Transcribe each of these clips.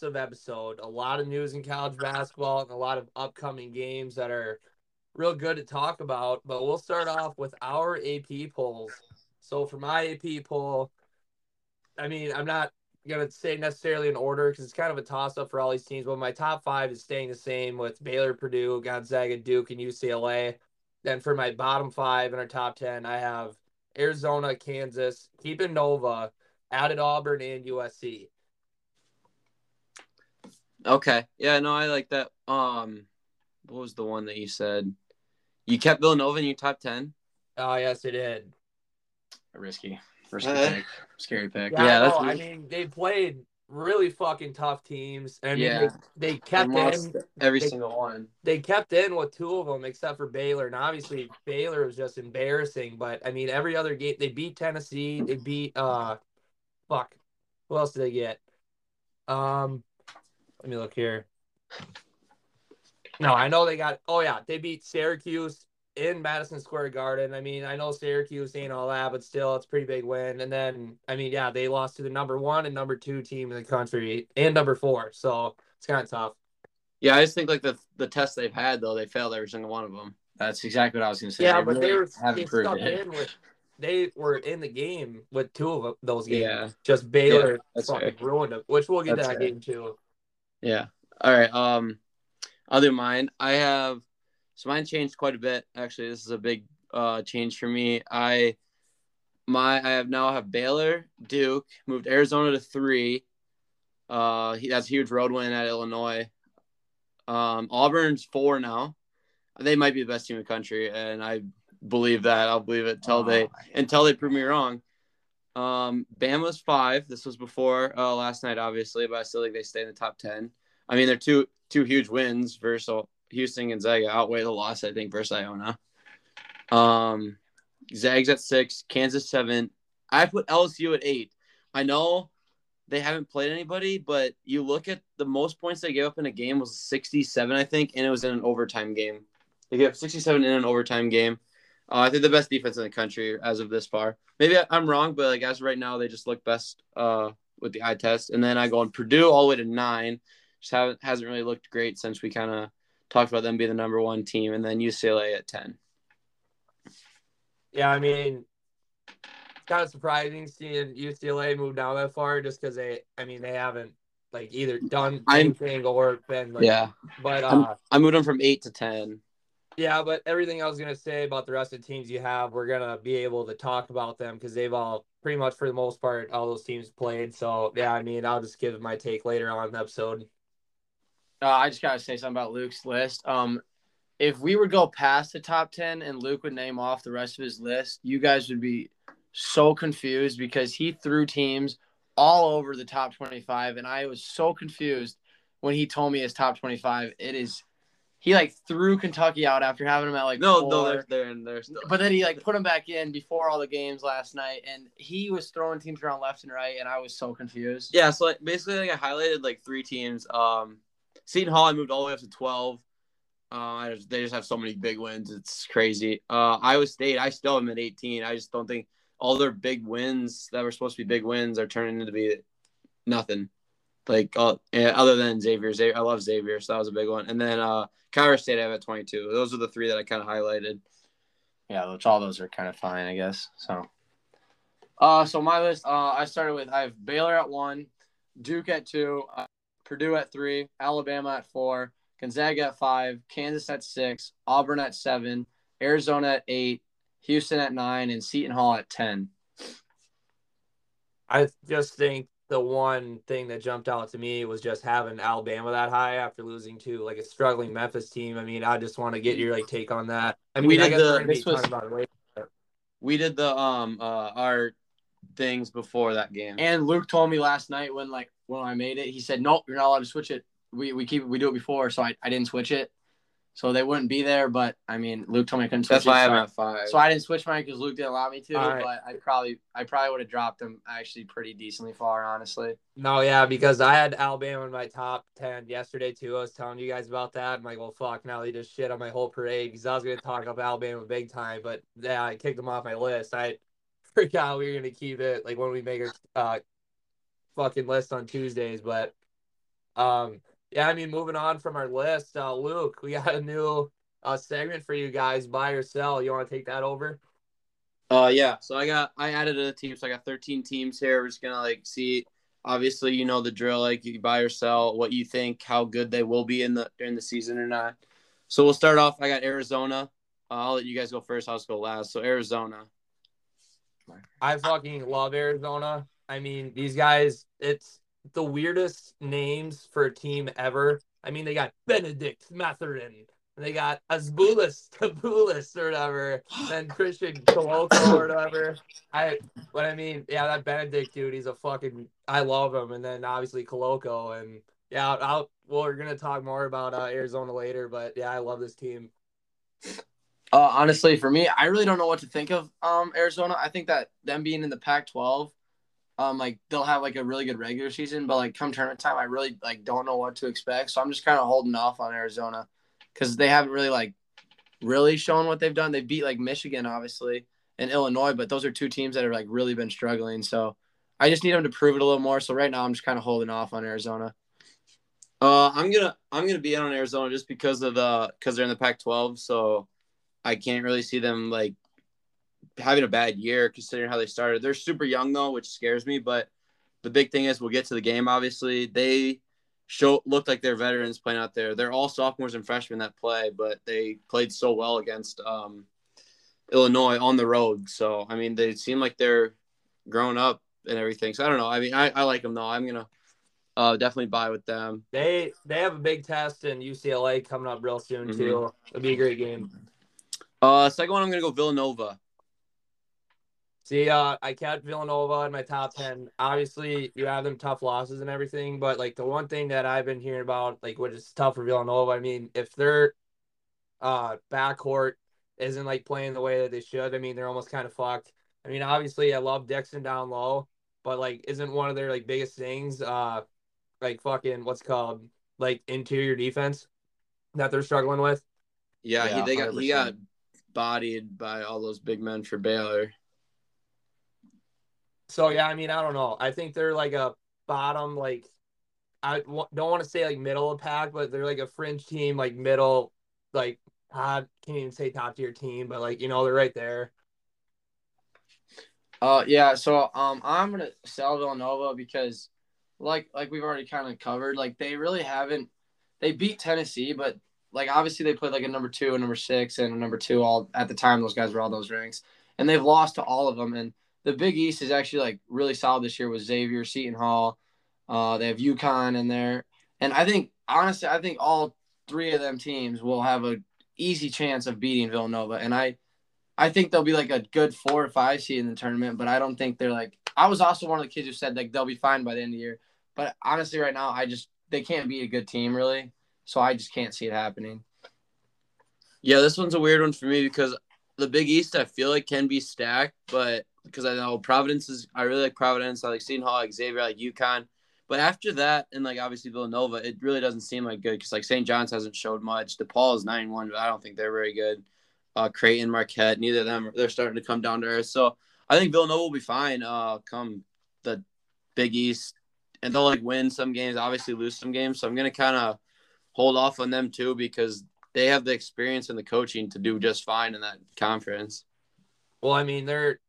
massive episode, a lot of news in college basketball, and a lot of upcoming games that are real good to talk about. But we'll start off with our AP polls. So for my AP poll, I mean, I'm not to say necessarily in order because it's kind of a toss up for all these teams, but my top five is staying the same with Baylor, Purdue, Gonzaga, Duke, and UCLA. Then for my bottom five in our top 10, I have Arizona, Kansas, keeping Nova added Auburn and USC. Okay. Yeah, no, I like that. Um what was the one that you said? You kept Villanova in your top ten? Oh, yes, it did. Risky. Risky Uh, pick. Scary pick. Yeah, Yeah, no, I mean, they played really fucking tough teams. I mean, Yeah. they, they kept in every they- single one. they kept in with two of them except for Baylor. And obviously Baylor was just embarrassing. But I mean every other game they beat Tennessee, they beat uh fuck. Who else did they get? Um let me look here. No, I know they got oh yeah, they beat Syracuse in Madison Square Garden. I mean, I know Syracuse ain't all that, but still it's a pretty big win. And then I mean, yeah, they lost to the number one and number two team in the country and number four. So it's kind of tough. Yeah, I just think like the the tests they've had though, they failed every single one of them. That's exactly what I was going to say. Yeah, They but they were they stuck it. in with they were in the game with two of those games. Yeah. Just Baylor Yeah, fucking fair. ruined it, which we'll get That's to that fair. game too. Yeah. All right. Um, I'll do mine. I have so mine changed quite a bit. Actually, this is a big uh change for me. I my I have now have Baylor, Duke, moved Arizona to three. Uh, he, that's a huge road win at Illinois. Um, Auburn's four now. They might be the best team in the country, and I believe that. I'll believe it until they Oh, until they prove me wrong. Um, Bama's five. This was before uh, last night, obviously, but I still think they stay in the top ten. I mean, they're two two huge wins versus Houston and Zaga outweigh the loss, I think, versus Iona. Um, Zags at six, Kansas seven. I put LSU at eight. I know they haven't played anybody, but you look at the most points they gave up in a game was 67, I think, and it was in an overtime game. They gave up 67 in an overtime game. Uh, I think the best defense in the country as of this far. Maybe I'm wrong, but like as of right now, they just look best uh, with the eye test. And then I go on Purdue all the way to nine. Just haven't hasn't really looked great since we kind of talked about them being the number one team, and then UCLA at ten. Yeah, I mean, it's kind of surprising seeing UCLA move down that far, just because they, I mean, they haven't like either done I'm- anything or been like, Yeah, But uh, I moved them from eight to ten. Yeah, but everything I was gonna say about the rest of the teams you have, we're gonna be able to talk about them because they've all pretty much for the most part all those teams played. So yeah, I mean, I'll just give my take later on in the episode. Uh, I just gotta say something about Luke's list. Um, if we would go past the top ten and Luke would name off the rest of his list, you guys would be so confused because he threw teams all over the top twenty-five, and I was so confused when he told me his top twenty-five. It is he like threw Kentucky out after having him at like No, four. no, they're they're in there. still. But then he like put him back in before all the games last night, and he was throwing teams around left and right, and I was so confused. Yeah, so like basically like I highlighted like three teams. Um Seton Hall I moved all the way up to twelve. Uh, I just, they just have so many big wins. It's crazy. Uh, Iowa State, I still am at 18. I just don't think all their big wins that were supposed to be big wins are turning into be nothing. Like uh, yeah, other than Xavier, Xavier, I love Xavier, so that was a big one. And then uh, Colorado State, I have at 22. Those are the three that I kind of highlighted. Yeah, which all those are kind of fine, I guess. So, uh, so my list, uh, I started with I have Baylor at one, Duke at two, uh, Purdue at three, Alabama at four, Gonzaga at five, Kansas at six, Auburn at seven, Arizona at eight, Houston at nine, and Seton Hall at ten. I just think the one thing that jumped out to me was just having Alabama that high after losing to like a struggling Memphis team. I mean, I just want to get your like take on that. I mean, We I did guess the- we're gonna be this was- about it later. We did the um uh our things before that game. And Luke told me last night when like when I made it, he said, "Nope, you're not allowed to switch it we, we keep we do it before, so I, I didn't switch it. So they wouldn't be there, but I mean Luke told me I couldn't switch That's why I'm so, at five. so I didn't switch mine because Luke didn't allow me to. Right. But I probably I probably would have dropped him actually pretty decently far, honestly. No, yeah, because I had Alabama in my top ten yesterday too. I was telling you guys about that. I'm like, well, fuck. Now they just shit on my whole parade because I was gonna talk up Alabama big time, but yeah, I kicked them off my list. I forgot we were gonna keep it like when we make our uh, fucking list on Tuesdays. But um, yeah, I mean, moving on from our list, uh, Luke, we got a new uh segment for you guys. Buy or sell. You want to take that over? Uh, yeah. So I got I added a team. So I got 13 teams here. We're just gonna like see. Obviously, you know the drill. Like you buy or sell, what you think, how good they will be in the during the season or not. So we'll start off. I got Arizona. Uh, I'll let you guys go first. I'll just go last. So Arizona. I fucking love Arizona. I mean, these guys, it's the weirdest names for a team ever. I mean, they got Bennedict Mathurin. and They got Asbulis Tabulis or whatever. Then Christian Koloko or whatever. I but I mean, yeah, that Benedict dude, he's a fucking I love him. And then obviously Koloko and yeah, I'll well, we're gonna talk more about uh, Arizona later, but yeah, I love this team. Uh, honestly, for me, I really don't know what to think of um Arizona. I think that them being in the Pac-12, um, like they'll have like a really good regular season, but like come tournament time, I really like don't know what to expect. So I'm just kind of holding off on Arizona because they haven't really like really shown what they've done. They beat like Michigan, obviously, and Illinois, but those are two teams that have like really been struggling. So I just need them to prove it a little more. So right now, I'm just kind of holding off on Arizona. Uh, I'm gonna I'm gonna be in on Arizona just because of the because they're in the Pac-12. So I can't really see them like having a bad year considering how they started. They're super young though, which scares me. But the big thing is we'll get to the game. Obviously, they show looked like they're veterans playing out there. They're all sophomores and freshmen that play, but they played so well against um, Illinois on the road. So I mean, they seem like they're grown up and everything. So I don't know. I mean, I, I like them though. I'm gonna uh, definitely buy with them. They they have a big test in UCLA coming up real soon Mhm. too. It'll be a great game. Uh, second one, I'm gonna go Villanova. See, uh, I kept Villanova in my top ten. Obviously, you have them tough losses and everything, but like the one thing that I've been hearing about, like what is tough for Villanova. I mean, if their uh backcourt isn't like playing the way that they should, I mean, they're almost kind of fucked. I mean, obviously, I love Dixon down low, but like, isn't one of their like biggest things, uh, like fucking what's called like interior defense that they're struggling with. Yeah, Yeah, he they got he 100%. got bodied by all those big men for Baylor. So yeah, I mean, I don't know. I think they're like a bottom, like I w- don't want to say like middle of pack, but they're like a fringe team, like middle, like I can't even say top tier team, but like you know they're right there. Uh, yeah. So um, I'm gonna sell Villanova because, like, like we've already kind of covered, like they really haven't. They beat Tennessee, but like obviously they played like a number two, a number six, and a number two all at the time. Those guys were all those ranks, and they've lost to all of them. And the Big East is actually like really solid this year with Xavier, Seton Hall. Uh, they have UConn in there, and I think honestly, I think all three of them teams will have a easy chance of beating Villanova, and I. I think they'll be like a good four or five seed in the tournament, but I don't think they're like. I was also one of the kids who said like they'll be fine by the end of the year, but honestly, right now, I just they can't be a good team really, so I just can't see it happening. Yeah, this one's a weird one for me because the Big East I feel like can be stacked, but because I know Providence is I really like Providence, I like Seton Hall, like Xavier, I like UConn. But after that, and like obviously Villanova, it really doesn't seem like good because like St. John's hasn't showed much. DePaul is nine one, but I don't think they're very good. Uh, Creighton, Marquette, neither of them they're starting to come down to earth. So I think Villanova will be fine. Uh, come the Big East, and they'll like win some games, obviously lose some games. So I'm gonna kind of hold off on them too because they have the experience and the coaching to do just fine in that conference. Well, I mean they're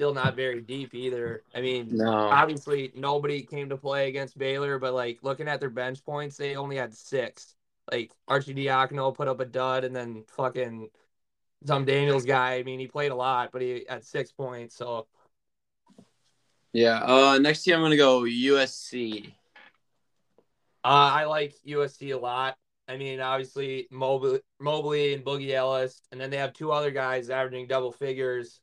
still not very deep either. I mean, No. obviously nobody came to play against Baylor, but like looking at their bench points, they only had six. Like Arcidiacono put up a dud, and then fucking some Daniels guy. I mean, he played a lot, but he had six points. So Yeah. Uh, next team I'm gonna go USC. Uh, I like USC a lot. I mean, obviously Mobley, Mobley and Boogie Ellis, and then they have two other guys averaging double figures.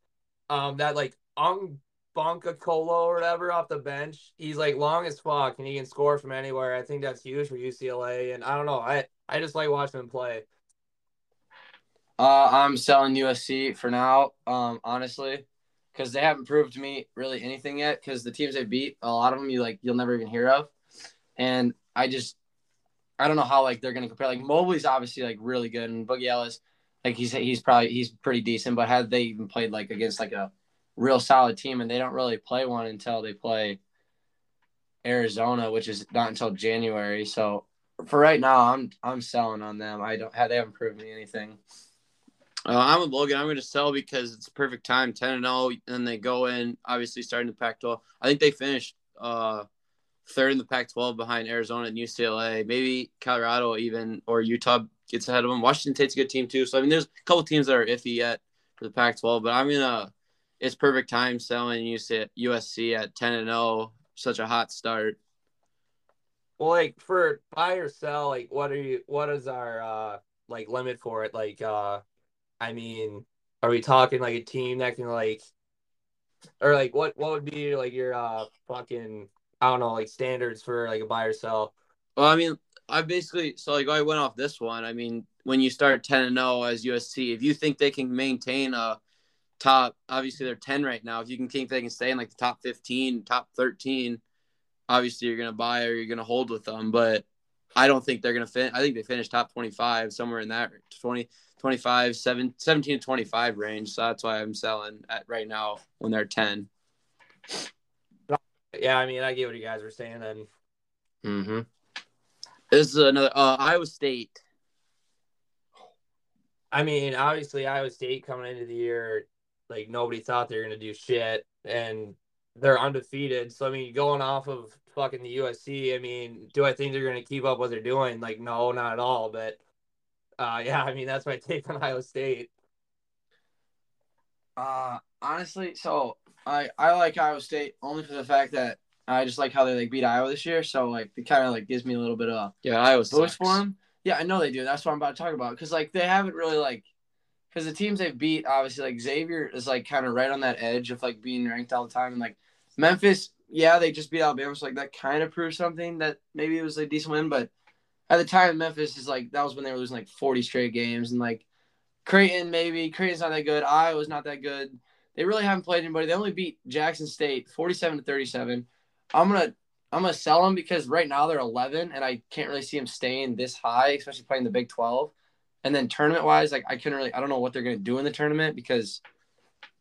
Um, that like Funka Colo or whatever off the bench. He's like long as fuck and he can score from anywhere. I think that's huge for UCLA. And I don't know. I I just like watching him play. Uh, I'm selling USC for now. Um, honestly, because they haven't proved to me really anything yet. Because the teams they beat, a lot of them you like you'll never even hear of, and I just I don't know how like they're gonna compare. Like Mobley's obviously like really good, and Boogie Ellis, like he's he's probably he's pretty decent. But had they even played like against like a real solid team, and they don't really play one until they play Arizona, which is not until January. So for right now, I'm I'm selling on them. I don't have they haven't proved me anything. Uh, I'm with Logan. I'm going to sell because it's a perfect time, 10 and 0, and they go in, obviously starting the Pac-12. I think they finished uh, third in the Pac-12 behind Arizona and UCLA. Maybe Colorado even or Utah gets ahead of them. Washington State's a good team too. So I mean, there's a couple teams that are iffy yet for the Pac-12, but I'm gonna. It's perfect time selling USC at 10 and 0. Such a hot start. Well, like for buy or sell, like what are you? What is our uh like limit for it? Like uh I mean, are we talking like a team that can like, or like what what would be like your uh fucking I don't know like standards for like a buy or sell? Well, I mean, I basically so like I went off this one. I mean, when you start ten and zero as USC, if you think they can maintain a top, obviously they're ten right now. If you can think they can stay in like the top fifteen, top thirteen, obviously you're gonna buy or you're gonna hold with them. But I don't think they're gonna fit. I think they finished top twenty five somewhere in that 20, 25, 7, 17 to 25 range. So that's why I'm selling at right now when they're 10. Yeah, I mean, I get what you guys were saying then. Mm-hmm. This is another uh, Iowa State. I mean, obviously, Iowa State coming into the year, like nobody thought they were going to do shit, and they're undefeated. So, I mean, going off of fucking the USC, I mean, do I think they're going to keep up what they're doing? Like, no, not at all. But uh, yeah, I mean that's my take on Iowa State. Uh, honestly, so I I like Iowa State only for the fact that I just like how they like beat Iowa this year. So like it kind of like gives me a little bit of yeah Iowa boost for them. Yeah, I know they do. That's what I'm about to talk about because like they haven't really like because the teams they've beat obviously like Xavier is like kind of right on that edge of like being ranked all the time and like Memphis. Yeah, they just beat Alabama, so like that kind of proves something that maybe it was a decent win, but at the time Memphis is like that was when they were losing like 40 straight games and like Creighton maybe Creighton's not that good. Iowa's not that good. They really haven't played anybody. They only beat Jackson State 47 to 37. I'm gonna I'm gonna sell them because right now they're 11 and I can't really see them staying this high, especially playing the Big 12. And then tournament wise, like I couldn't really I don't know what they're gonna do in the tournament because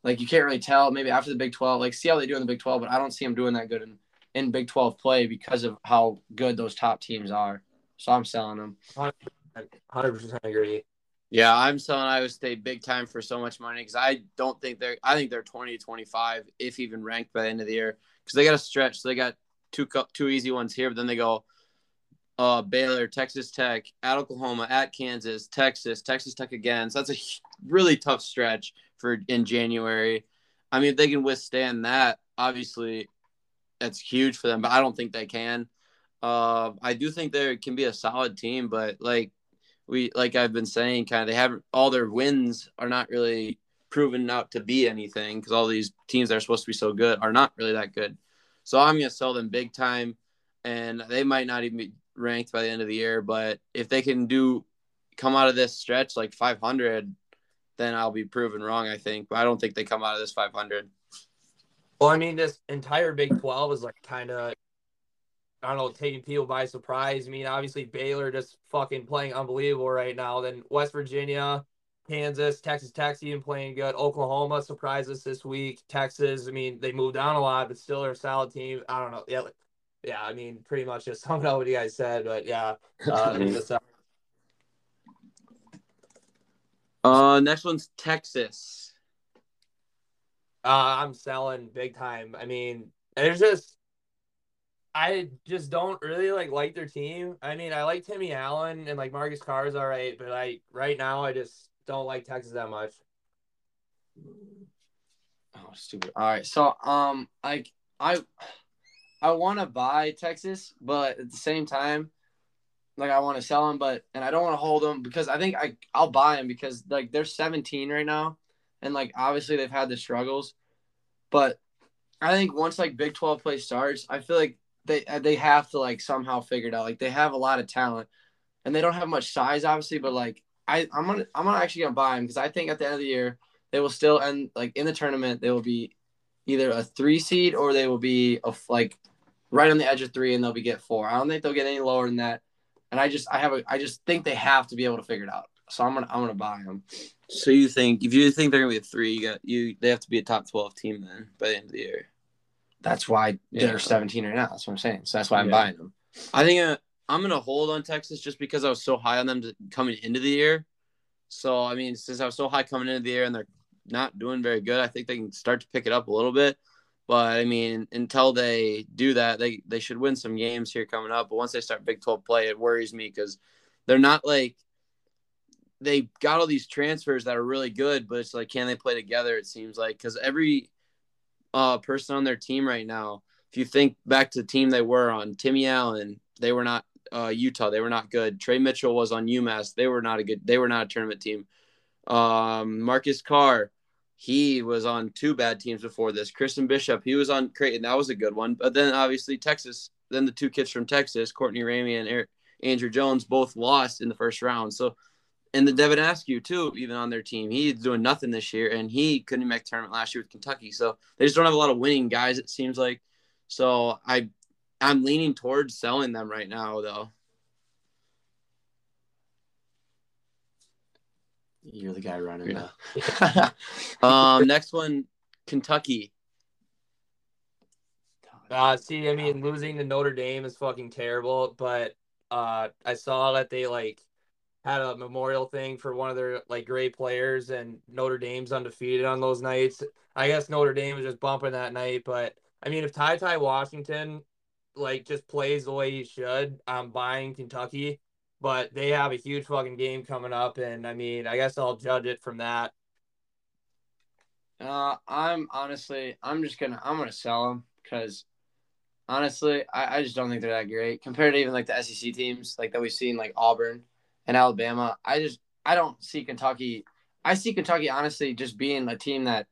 like you can't really tell. Maybe after the Big 12, like see how they do in the Big 12, but I don't see them doing that good in in Big 12 play because of how good those top teams are. So I'm selling them. 100% agree. Yeah, I'm selling Iowa State big time for so much money because I don't think they're. I think they're 20 to 25, if even ranked by the end of the year, because they got a stretch. So they got two two easy ones here, but then they go uh, Baylor, Texas Tech, at Oklahoma, at Kansas, Texas, Texas Tech again. So that's a really tough stretch for in January. I mean, if they can withstand that, obviously, that's huge for them. But I don't think they can. Uh, I do think there can be a solid team, but like we like I've been saying, kind of they haven't all their wins are not really proven out to be anything because all these teams that are supposed to be so good are not really that good. So I'm gonna sell them big time, and they might not even be ranked by the end of the year. But if they can do come out of this stretch like 500, then I'll be proven wrong. I think, but I don't think they come out of this 500. Well, I mean, this entire Big 12 is like kind of I don't know, taking people by surprise. I mean, obviously Baylor just fucking playing unbelievable right now. Then West Virginia, Kansas, Texas Tech even playing good. Oklahoma surprised us this week. Texas, I mean, they moved down a lot, but still are a solid team. I don't know. Yeah, yeah. I mean, pretty much just summing up what you guys said, but yeah. Uh, uh, next one's Texas. Uh, I'm selling big time. I mean, there's just I just don't really like like their team. I mean, I like Timmy Allen and like Marcus Carr is all right, but I right now I just don't like Texas that much. Oh, stupid. All right, so um, like I, I want to buy Texas, but at the same time, like I want to sell them, but and I don't want to hold them because I think I I'll buy them because like they're 17 right now, and like obviously they've had the struggles, but I think once like Big Twelve play starts, I feel like they uh, they have to like somehow figure it out. Like they have a lot of talent, and they don't have much size, obviously. But like I, I'm gonna I'm gonna actually gonna buy them because I think at the end of the year they will still end like in the tournament they will be either a three seed or they will be a like right on the edge of three and they'll be get four. I don't think they'll get any lower than that. And I just I have a I just think they have to be able to figure it out. So I'm gonna I'm gonna buy them. So you think if you think they're gonna be a three, you got you they have to be a top twelve team then by the end of the year. That's why Yeah. they're 17 right now. That's what I'm saying. So that's why I'm Yeah. buying them. I think uh, I'm gonna hold on Texas just because I was so high on them to, coming into the year. So I mean, since I was so high coming into the year and they're not doing very good, I think they can start to pick it up a little bit. But I mean, until they do that, they they should win some games here coming up. But once they start Big 12 play, it worries me because they're not like they got all these transfers that are really good, but it's like can they play together? It seems like because every uh, person on their team right now, if you think back to the team they were on, Timmy Allen, they were not uh, Utah, they were not good. Tre Mitchell was on UMass, they were not a good, they were not a tournament team. Um, Marcus Carr, he was on two bad teams before this. Christian Bishop, he was on Creighton, that was a good one. But then obviously Texas, then the two kids from Texas, Courtney Ramey and Eric, Andrew Jones, both lost in the first round. So and the Devin Askew too, even on their team, he's doing nothing this year, and he couldn't make tournament last year with Kentucky. So they just don't have a lot of winning guys. It seems like. So I, I'm leaning towards selling them right now, though. You're the guy running Yeah. now. Um, next one, Kentucky. Uh, see, I mean, losing to Notre Dame is fucking terrible, but uh, I saw that they like had a memorial thing for one of their like great players, and Notre Dame's undefeated on those nights. I guess Notre Dame was just bumping that night, but I mean, if TyTy Washington like just plays the way he should, I'm buying Kentucky. But they have a huge fucking game coming up, and I mean, I guess I'll judge it from that. Uh, I'm honestly, I'm just gonna, I'm gonna sell them because honestly, I, I just don't think they're that great compared to even like the SEC teams like that we've seen like Auburn and Alabama. I just, I don't see Kentucky. I see Kentucky honestly just being a team that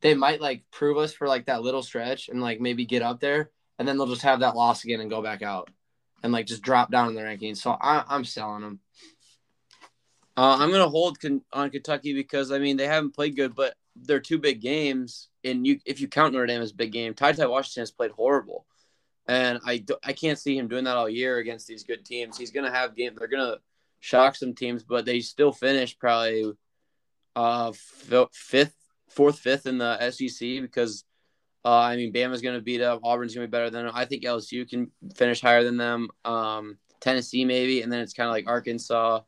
they might like prove us for like that little stretch and like maybe get up there, and then they'll just have that loss again and go back out and like just drop down in the rankings. So I, I'm selling them. Uh, I'm gonna hold con- on Kentucky because I mean they haven't played good, but they're two big games, and you if you count Notre Dame as big game, TyTy Washington has played horrible, and I do, I can't see him doing that all year against these good teams. He's gonna have game. They're gonna shock some teams, but they still finish probably uh fifth, fourth, fifth in the SEC because uh, I mean Bama's gonna beat up Auburn's gonna be better than them. I think LSU can finish higher than them. Um, Tennessee maybe, and then it's kind of like Arkansas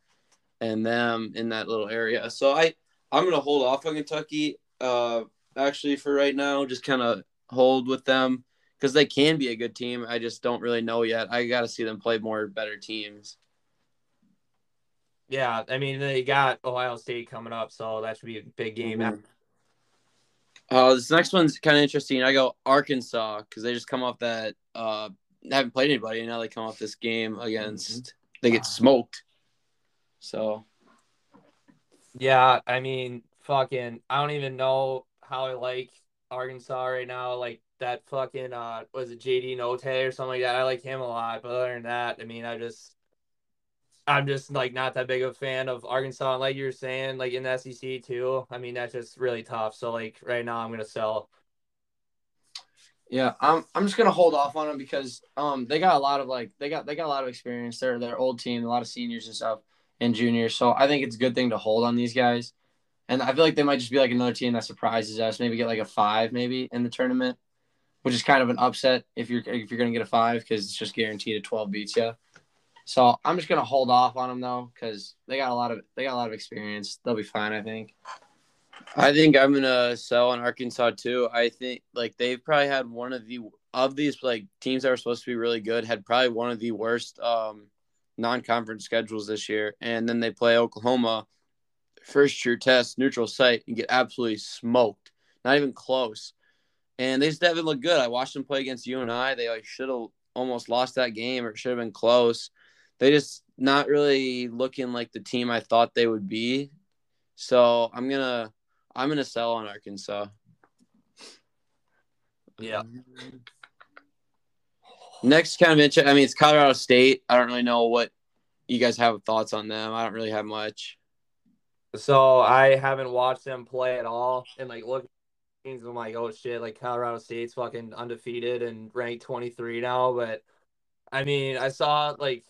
and them in that little area. So I I'm gonna hold off on Kentucky uh actually for right now, just kind of hold with them because they can be a good team. I just don't really know yet. I got to see them play more better teams. Yeah, I mean, they got Ohio State coming up, so that should be a big game. Mhm. Uh, this next one's kind of interesting. I go Arkansas because they just come off that uh haven't played anybody, and now they come off this game against they get smoked. So Yeah, I mean, fucking, I don't even know how I like Arkansas right now. Like that fucking, uh, was it JD Notae or something like that? I like him a lot, but other than that, I mean, I just, I'm just like not that big of a fan of Arkansas. And like you were saying, like in the SEC too. I mean, that's just really tough. So like right now, I'm gonna sell. Yeah, I'm I'm just gonna hold off on them because um they got a lot of like they got they got a lot of experience. They're their old team, a lot of seniors and stuff and juniors. So I think it's a good thing to hold on these guys. And I feel like they might just be like another team that surprises us, maybe get like a five maybe in the tournament, which is kind of an upset if you're if you're gonna get a five because it's just guaranteed a twelve beats you. So I'm just gonna hold off on them though because they got a lot of they got a lot of experience. They'll be fine, I think. I think I'm gonna sell on Arkansas too. I think like they've probably had one of the of these like teams that were supposed to be really good had probably one of the worst um, non-conference schedules this year, and then they play Oklahoma first year test neutral site and get absolutely smoked, not even close. And they just haven't looked good. I watched them play against UNI. They like should have almost lost that game, or should have been close. They just not really looking like the team I thought they would be. So I'm gonna I'm gonna sell on Arkansas. Yeah. Next, kind of interesting. I mean, it's Colorado State. I don't really know what you guys have thoughts on them. I don't really have much. So I haven't watched them play at all, and like look, I'm like, oh shit, like Colorado State's fucking undefeated and ranked 23 now. But I mean, I saw like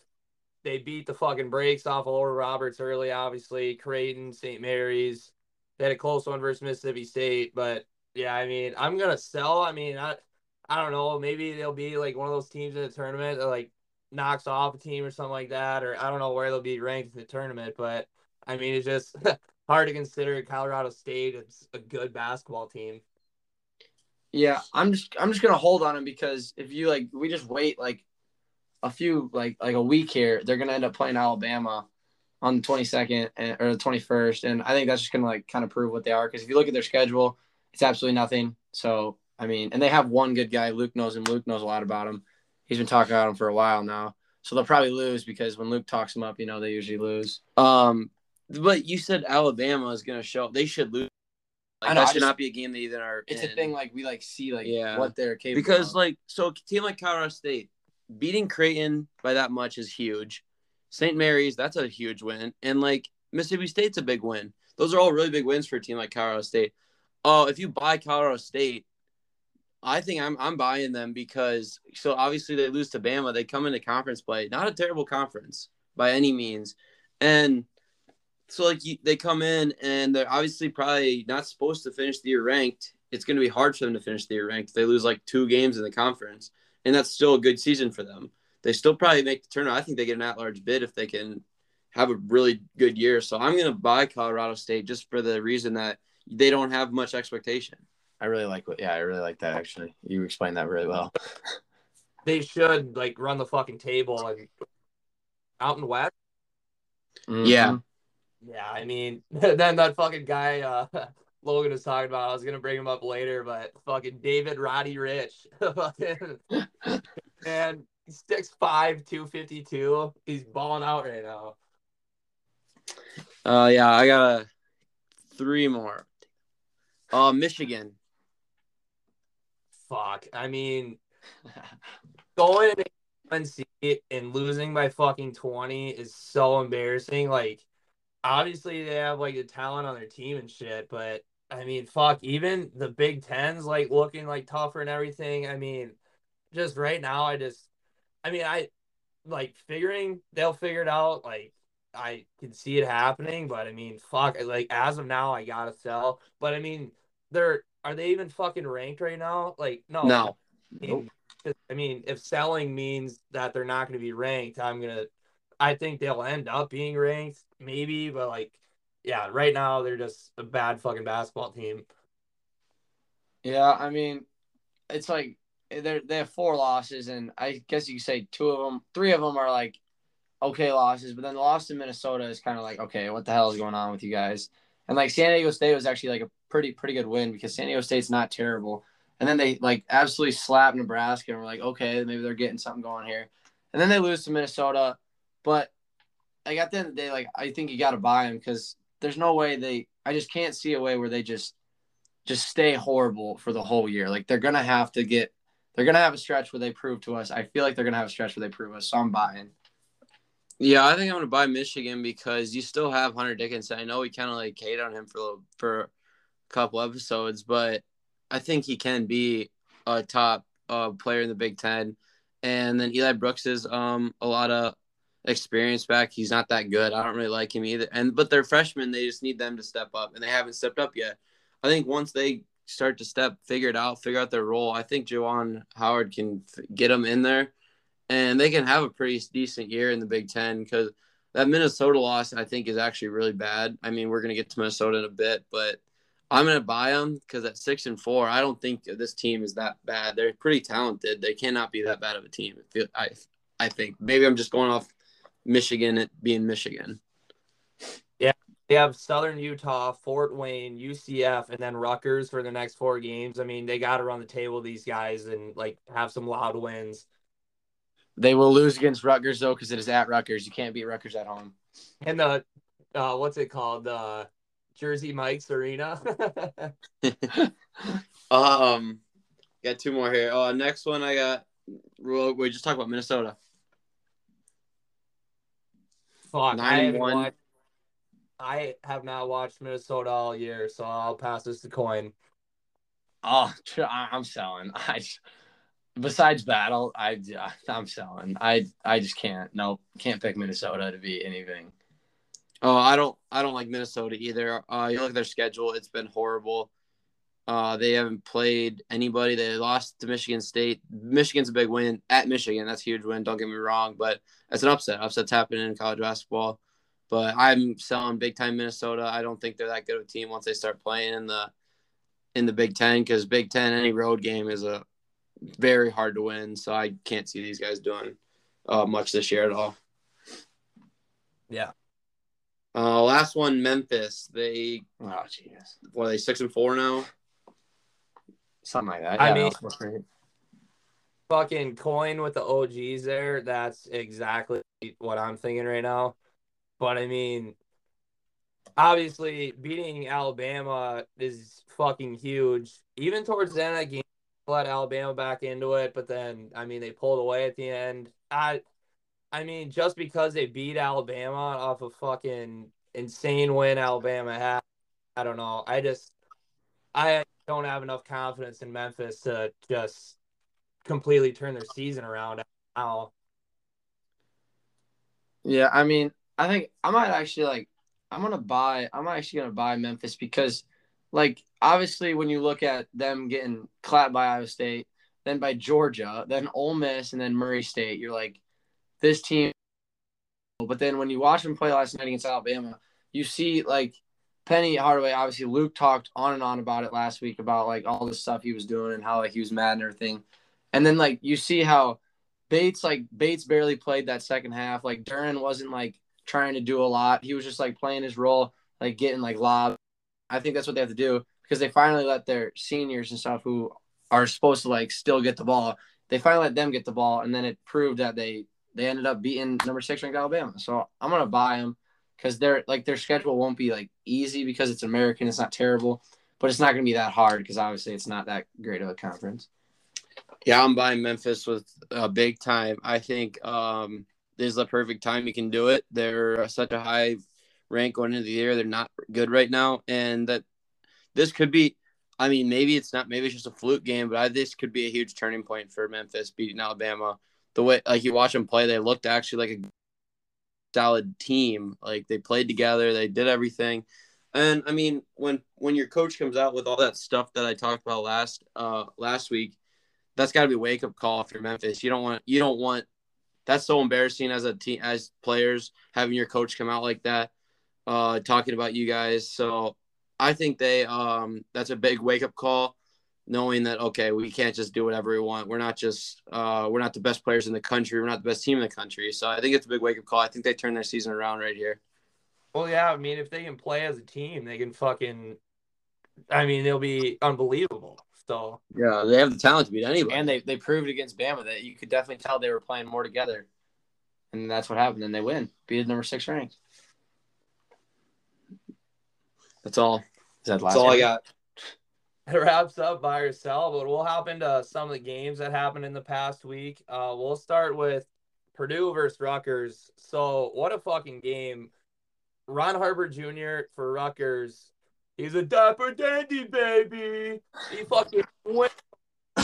they beat the fucking brakes off of Oral Roberts early, obviously. Creighton, St. Mary's, they had a close one versus Mississippi State, but yeah, I mean, I'm gonna sell. I mean, I I don't know, maybe they'll be like one of those teams in the tournament that like knocks off a team or something like that, or I don't know where they'll be ranked in the tournament, but I mean, it's just hard to consider Colorado State it's a good basketball team. Yeah, I'm just I'm just gonna hold on them because if you like, we just wait like a few like like a week here, they're gonna end up playing Alabama on the 22nd and, or the 21st, and I think that's just gonna like kind of prove what they are. Because if you look at their schedule, it's absolutely nothing. So I mean, and they have one good guy. Luke knows him. Luke knows a lot about him. He's been talking about him for a while now. So they'll probably lose because when Luke talks them up, you know they usually lose. Um, but you said Alabama is going to show. They should lose. Like, I know, that should just- not be a game they even are. It's in. a thing like we like see like Yeah. what they're capable because of. like so a team like Colorado State beating Creighton by that much is huge. St. Mary's that's a huge win, and like Mississippi State's a big win. Those are all really big wins for a team like Colorado State. Oh, if you buy Colorado State, I think I'm I'm buying them because so obviously they lose to Bama. They come into conference play, not a terrible conference by any means, and so like you, they come in and they're obviously probably not supposed to finish the year ranked. It's going to be hard for them to finish the year ranked. They lose like two games in the conference, and that's still a good season for them. They still probably make the tournament. I think they get an at-large bid if they can have a really good year. So I'm going to buy Colorado State just for the reason that they don't have much expectation. I really like what. Yeah, I really like that. Actually, you explained that really well. They should like run the fucking table and out in the West. Yeah. Mhm. Yeah, I mean, then that fucking guy uh, Logan was talking about. I was gonna bring him up later, but fucking David Roddy Rich, and he's six five, two fifty two. He's balling out right now. Uh, yeah, I got a three more. Uh, Michigan. Fuck. I mean, going UNC and losing by fucking twenty is so embarrassing. Like, obviously they have like the talent on their team and shit, but I mean, fuck. Even the Big Ten's like looking like tougher and everything. I mean, just right now, I just, I mean, I like figuring they'll figure it out. Like, I can see it happening, but I mean, fuck. Like as of now, I gotta sell. But I mean, they're are they even fucking ranked right now? Like, no, No. I mean, I mean, if selling means that they're not going to be ranked, I'm gonna. I think they'll end up being ranked, maybe, but like, yeah, right now they're just a bad fucking basketball team. Yeah, I mean, it's like they they have four losses, and I guess you could say two of them, three of them are like okay losses, but then the loss to Minnesota is kind of like okay, what the hell is going on with you guys? And like San Diego State was actually like a pretty pretty good win because San Diego State's not terrible, and then they like absolutely slap Nebraska, and we're like okay, maybe they're getting something going here, and then they lose to Minnesota, but like at the end of the day, like I think you got to buy them because there's no way they. I just can't see a way where they just just stay horrible for the whole year. Like they're gonna have to get they're gonna have a stretch where they prove to us. I feel like they're gonna have a stretch where they prove us. So I'm buying. Yeah, I think I'm gonna buy Michigan because you still have Hunter Dickinson. I know we kind of like hate on him for a little, for a couple episodes, but I think he can be a top uh, player in the Big Ten. And then Eli Brooks is um a lot of experience back. He's not that good. I don't really like him either. And but they're freshmen. They just need them to step up, and they haven't stepped up yet. I think once they start to step, figure it out, figure out their role, I think Juwan Howard can f- get them in there and they can have a pretty decent year in the Big Ten because that Minnesota loss I think is actually really bad. I mean, we're gonna get to Minnesota in a bit, but I'm gonna buy them because at six and four, I don't think this team is that bad. They're pretty talented. They cannot be that bad of a team. I I I think maybe I'm just going off Michigan it being Michigan. Yeah, they have Southern Utah, Fort Wayne, UCF, and then Rutgers for the next four games. I mean, they got to run the table these guys and like have some loud wins. They will lose against Rutgers though because it is at Rutgers. You can't beat Rutgers at home. And the uh, what's it called? The Jersey Mike's Arena. um, got two more here. Uh, next one I got. We just talked about Minnesota. Fuck, I Nine haven't one. watched. I have not watched Minnesota all year, so I'll pass this to Coin. Oh, I- I'm selling. I besides battle, I I'm selling. I I just can't. Nope, can't pick Minnesota to be anything. Oh, I don't. I don't like Minnesota either. Uh, you look at their schedule; it's been horrible. Uh, they haven't played anybody. They lost to Michigan State. Michigan's a big win at Michigan. That's a huge win. Don't get me wrong, but it's an upset. Upsets happen in college basketball. But I'm selling big time Minnesota. I don't think they're that good of a team once they start playing in the in the Big Ten because Big Ten any road game is a very hard to win. So I can't see these guys doing uh, much this year at all. Yeah. Uh, last one, Memphis. They Oh jeez, what are they six and four now? Something like that. I Yeah, mean- great. Fucking Coin with the OGs there. That's exactly what I'm thinking right now. But I mean, obviously beating Alabama is fucking huge. Even towards the end of the game, let Alabama back into it, but then I mean they pulled away at the end. I I mean, just because they beat Alabama off a fucking insane win Alabama had, I don't know. I just I don't have enough confidence in Memphis to just completely turn their season around now. Yeah, I mean, I think I might actually like. I'm gonna buy. I'm actually gonna buy Memphis because, like, obviously when you look at them getting clapped by Iowa State, then by Georgia, then Ole Miss, and then Murray State, you're like, this team. But then when you watch them play last night against Alabama, you see like Penny Hardaway. Obviously, Luke talked on and on about it last week about like all the stuff he was doing and how like he was mad and everything. And then like you see how Bates like Bates barely played that second half. Like Duren wasn't like trying to do a lot. He was just like playing his role, like getting like lob. I think that's what they have to do because they finally let their seniors and stuff who are supposed to like still get the ball. They finally let them get the ball, and then it proved that they they ended up beating number six ranked Alabama. So I'm gonna buy them because they're like their schedule won't be like easy because it's American. It's not terrible, but it's not gonna be that hard because obviously it's not that great of a conference. Yeah, I'm buying Memphis with a big time. I think um, this is the perfect time you can do it. They're such a high rank going into the year. They're not good right now, and that this could be. I mean, maybe it's not. Maybe it's just a fluke game, but I, this could be a huge turning point for Memphis beating Alabama. The way, like you watch them play, they looked actually like a solid team. Like they played together, they did everything. And I mean, when when your coach comes out with all that stuff that I talked about last uh last week, that's got to be a wake up call for Memphis. You don't want you don't want that's so embarrassing as a team as players having your coach come out like that, uh, talking about you guys. So I think they um that's a big wake up call, knowing that okay we can't just do whatever we want. We're not just uh we're not the best players in the country. We're not the best team in the country. So I think it's a big wake up call. I think they turn their season around right here. Well, yeah, I mean, if they can play as a team, they can fucking. I mean, they'll be unbelievable. So Yeah, they have the talent to beat anybody. And they, they proved against Bama that you could definitely tell they were playing more together. And that's what happened. And they win. Beat number six ranked. that's all. Is that the That's last all I got. it wraps up by yourself, but we'll hop into some of the games that happened in the past week. Uh, we'll start with Purdue versus Rutgers. So, what a fucking game. Ron Harper Jr. for Rutgers. He's a dapper dandy, baby. He fucking went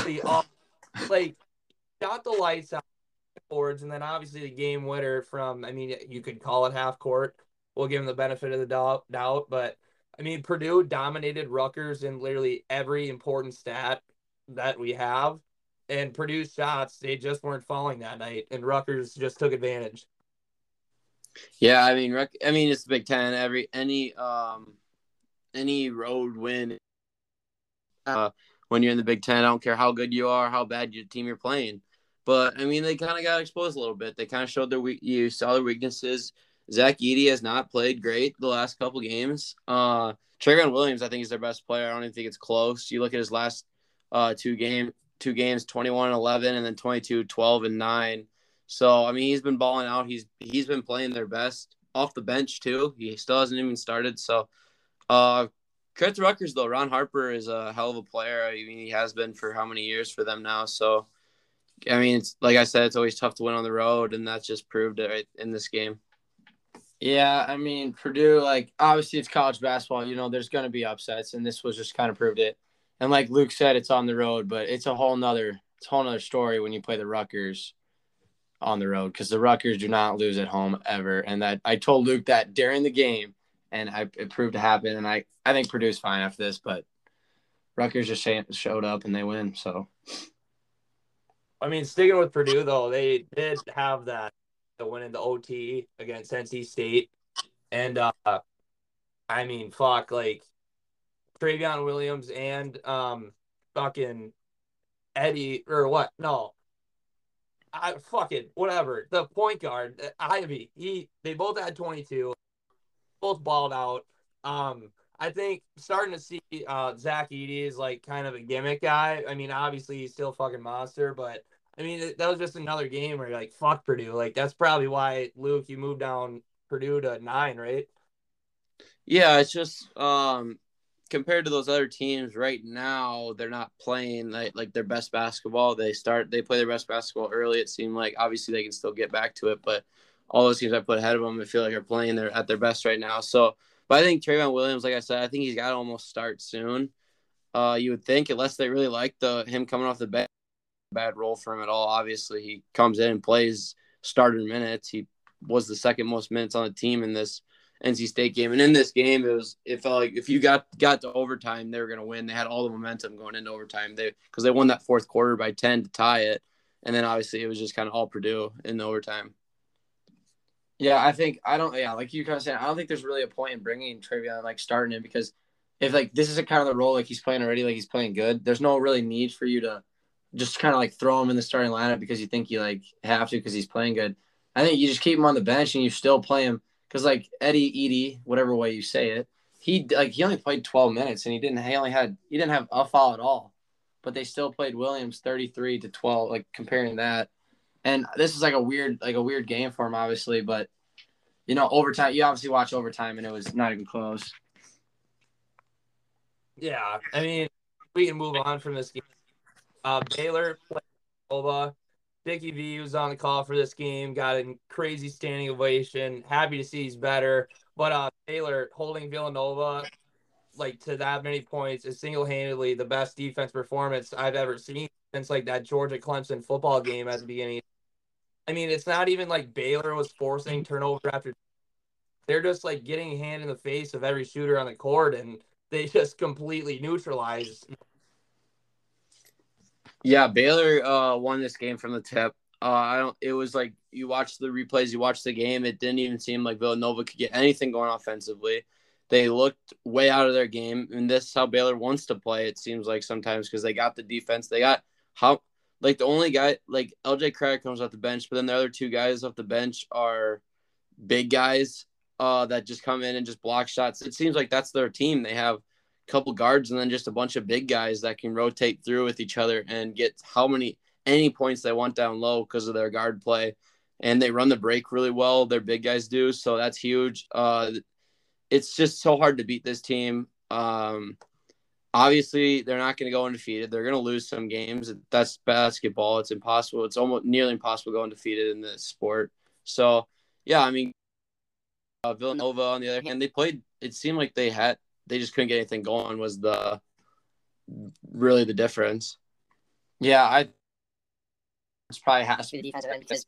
the off, like, got the lights out boards, and then obviously the game winner from, I mean, you could call it half court. We'll give him the benefit of the doubt, doubt but I mean, Purdue dominated Rutgers in literally every important stat that we have. And Purdue's shots, they just weren't falling that night. And Rutgers just took advantage. Yeah, I mean, I mean, it's the Big Ten. Every any um any road win. Uh, when you're in the Big Ten, I don't care how good you are, how bad your team you're playing. But I mean, they kind of got exposed a little bit. They kind of showed their weak, you saw their weaknesses. Zach Edey has not played great the last couple games. Uh, Trevion Williams, I think, is their best player. I don't even think it's close. You look at his last uh two game two games, 21 and 11, and then 22, 12 and nine. So I mean, he's been balling out. He's he's been playing their best off the bench too. He still hasn't even started. So, uh, credit to Rutgers though. Ron Harper is a hell of a player. I mean, he has been for how many years for them now. So, I mean, it's like I said, it's always tough to win on the road, and that's just proved it right in this game. Yeah, I mean Purdue, like obviously it's college basketball. You know, there's going to be upsets, and this was just kind of proved it. And like Luke said, it's on the road, but it's a whole nother, it's a whole nother story when you play the Rutgers on the road because the Rutgers do not lose at home ever. And that I told Luke that during the game, and I, it proved to happen. And I, I think Purdue's fine after this, but Rutgers just showed up and they win. So, I mean, sticking with Purdue though, they did have that win in the OT against NC State, and uh, I mean, fuck, like Trevion Williams and um, fucking Eddie or what? No, I fucking whatever. The point guard Ivey, he they both had 22, both balled out. Um, I think starting to see uh Zach Edey is like kind of a gimmick guy. I mean, obviously he's still fucking monster, but I mean that was just another game where you're like fuck Purdue. Like that's probably why Luke you moved down Purdue to nine, right? Yeah, it's just um compared to those other teams right now, they're not playing like, like their best basketball. They start they play their best basketball early. It seemed like obviously they can still get back to it, but all those teams I put ahead of them, I feel like are playing their at their best right now. So, but I think Trevion Williams, like I said, I think he's got to almost start soon. Uh, you would think unless they really like the him coming off the bench, bad role for him at all. Obviously, he comes in and plays starter minutes. He was the second most minutes on the team in this NC State game. And in this game, it was it felt like if you got got to overtime, they were going to win. They had all the momentum going into overtime. They because they won that fourth quarter by ten to tie it, and then obviously it was just kind of all Purdue in the overtime. Yeah, I think I don't. Yeah, like you kind of said, I don't think there's really a point in bringing Trevion like starting him because if like this is a kind of the role like he's playing already, like he's playing good. There's no really need for you to just kind of like throw him in the starting lineup because you think you like have to because he's playing good. I think you just keep him on the bench and you still play him because like Eddie Edey, whatever way you say it, he like he only played 12 minutes and he didn't he only had he didn't have a foul at all, but they still played Williams 33 to 12. Like comparing that, and this is like a weird like a weird game for him obviously, but you know overtime you obviously watch overtime and it was not even close. Yeah, I mean we can move on from this game. Uh, Baylor played Nova. Dickie V was on the call for this game, got a crazy standing ovation. Happy to see he's better. But uh Baylor holding Villanova like to that many points is single handedly the best defense performance I've ever seen since like that Georgia Clemson football game at the beginning. I mean, it's not even like Baylor was forcing turnover after they're just like getting a hand in the face of every shooter on the court and they just completely neutralized yeah, Baylor uh, won this game from the tip. Uh, I don't. It was like you watch the replays, you watch the game. It didn't even seem like Villanova could get anything going offensively. They looked way out of their game, and this is how Baylor wants to play. It seems like sometimes because they got the defense, they got how like the only guy like LJ Cragg comes off the bench, but then the other two guys off the bench are big guys uh, that just come in and just block shots. It seems like that's their team. They have couple guards and then just a bunch of big guys that can rotate through with each other and get how many any points they want down low because of their guard play. And they run the break really well. Their big guys do. So that's huge. Uh, it's just so hard to beat this team. Um, obviously they're not going to go undefeated. They're going to lose some games. That's basketball. It's impossible. It's almost nearly impossible going undefeated in this sport. So yeah i mean uh, villanova on the other hand they played it seemed like they had they just couldn't get anything going was the really the difference. Yeah, I it's probably has to be the defensive end because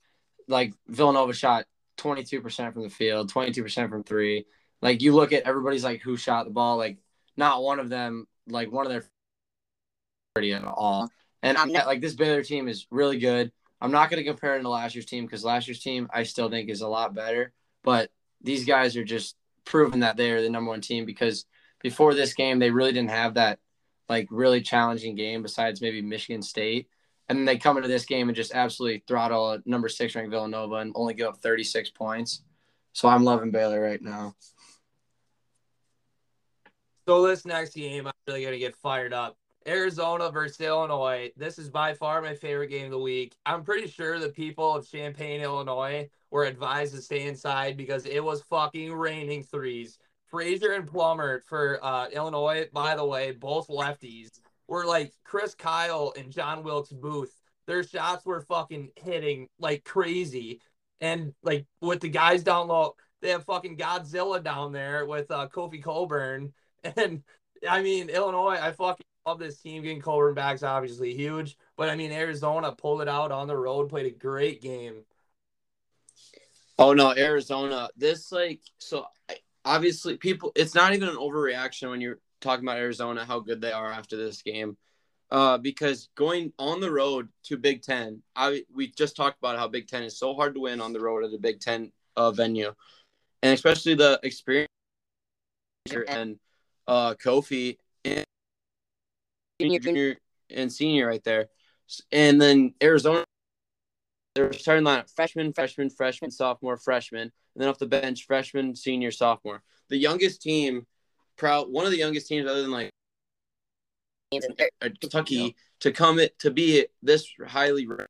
like Villanova shot 22% from the field, 22% from 3. Like you look at everybody's like who shot the ball like not one of them like one of their pretty at all. And I'm not, like this Baylor team is really good. I'm not going to compare it to last year's team because last year's team I still think is a lot better. But these guys are just proving that they're the number one team because before this game, they really didn't have that like really challenging game besides maybe Michigan State. And then they come into this game and just absolutely throttle number six ranked Villanova and only give up 36 points. So I'm loving Baylor right now. So this next game, I'm really gonna get fired up. Arizona versus Illinois. This is by far my favorite game of the week. I'm pretty sure the people of Champaign, Illinois were advised to stay inside because it was fucking raining threes Frazier and Plummer for uh, Illinois, by the way, both lefties, were like Chris Kyle and John Wilkes Booth. Their shots were fucking hitting like crazy. And like with the guys down low, they have fucking Godzilla down there with uh, Kofi Cockburn. And I mean, Illinois, I fucking love this team. Getting Cockburn back's obviously huge. But I mean, Arizona pulled it out on the road, played a great game. Oh no, Arizona. This like so obviously people. It's not even an overreaction when you're talking about Arizona how good they are after this game, uh, because going on the road to Big Ten. I we just talked about how Big Ten is so hard to win on the road at a Big Ten uh, venue, and especially the experience and uh, Kofi and junior, junior and senior right there, and then Arizona their starting lineup freshman, freshman, freshman, sophomore, freshman, and then off the bench, freshman, senior, sophomore. The youngest team, proud one of the youngest teams other than like Kentucky to come it to be this highly ranked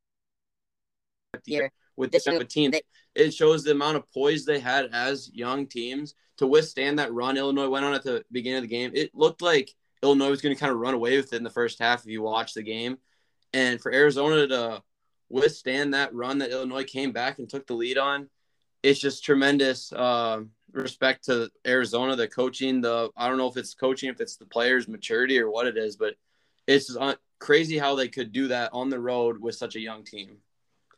with this type of team. It shows the amount of poise they had as young teams to withstand that run Illinois went on at the beginning of the game. It looked like Illinois was going to kind of run away with it in the first half if you watch the game. And for Arizona to withstand that run that Illinois came back and took the lead on, it's just tremendous uh, respect to Arizona, the coaching, the I don't know if it's coaching, if it's the players' maturity or what it is, but it's crazy how they could do that on the road with such a young team.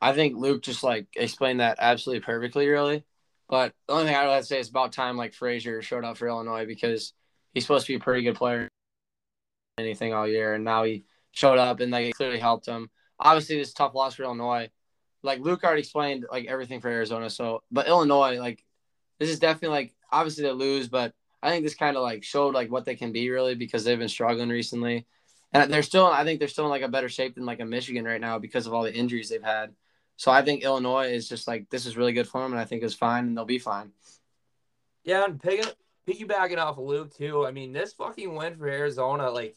I think Luke just like explained that absolutely perfectly, really. But the only thing I would have to say is about time like Frazier showed up for Illinois because he's supposed to be a pretty good player anything all year, and now he showed up and like it clearly helped him obviously this tough loss for Illinois. Like Luke already explained like everything for Arizona. So but Illinois, like this is definitely like obviously they lose, but I think this kind of like showed like what they can be really because they've been struggling recently. And they're still I think they're still in like a better shape than like a Michigan right now because of all the injuries they've had. So I think Illinois is just like this is really good for them and I think it's fine and they'll be fine. Yeah, and picking piggybacking off of Luke too. I mean, this fucking win for Arizona, like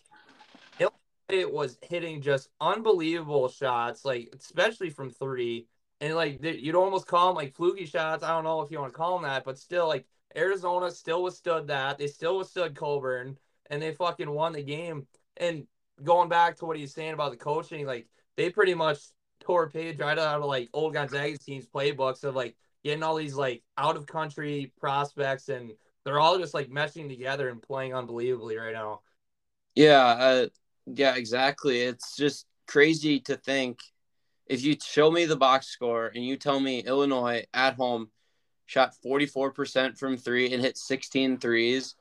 it was hitting just unbelievable shots, like especially from three. And like you'd almost call them like fluky shots. I don't know if you want to call them that, but still, like Arizona still withstood that. They still withstood Cockburn, and they fucking won the game. And going back to what he's saying about the coaching, like they pretty much tore a page right out of like old Gonzaga teams playbooks of like getting all these like out of country prospects, and they're all just like meshing together and playing unbelievably right now. Yeah, uh, yeah, exactly. It's just crazy to think if you show me the box score and you tell me Illinois at home shot 44% from three and hit 16 threes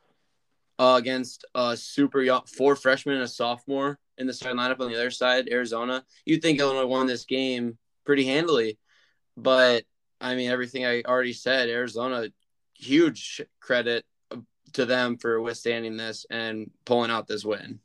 uh, against a super young four freshmen and a sophomore in the starting lineup on the other side, Arizona, you'd think Illinois won this game pretty handily. But I mean, everything I already said, Arizona, huge credit to them for withstanding this and pulling out this win.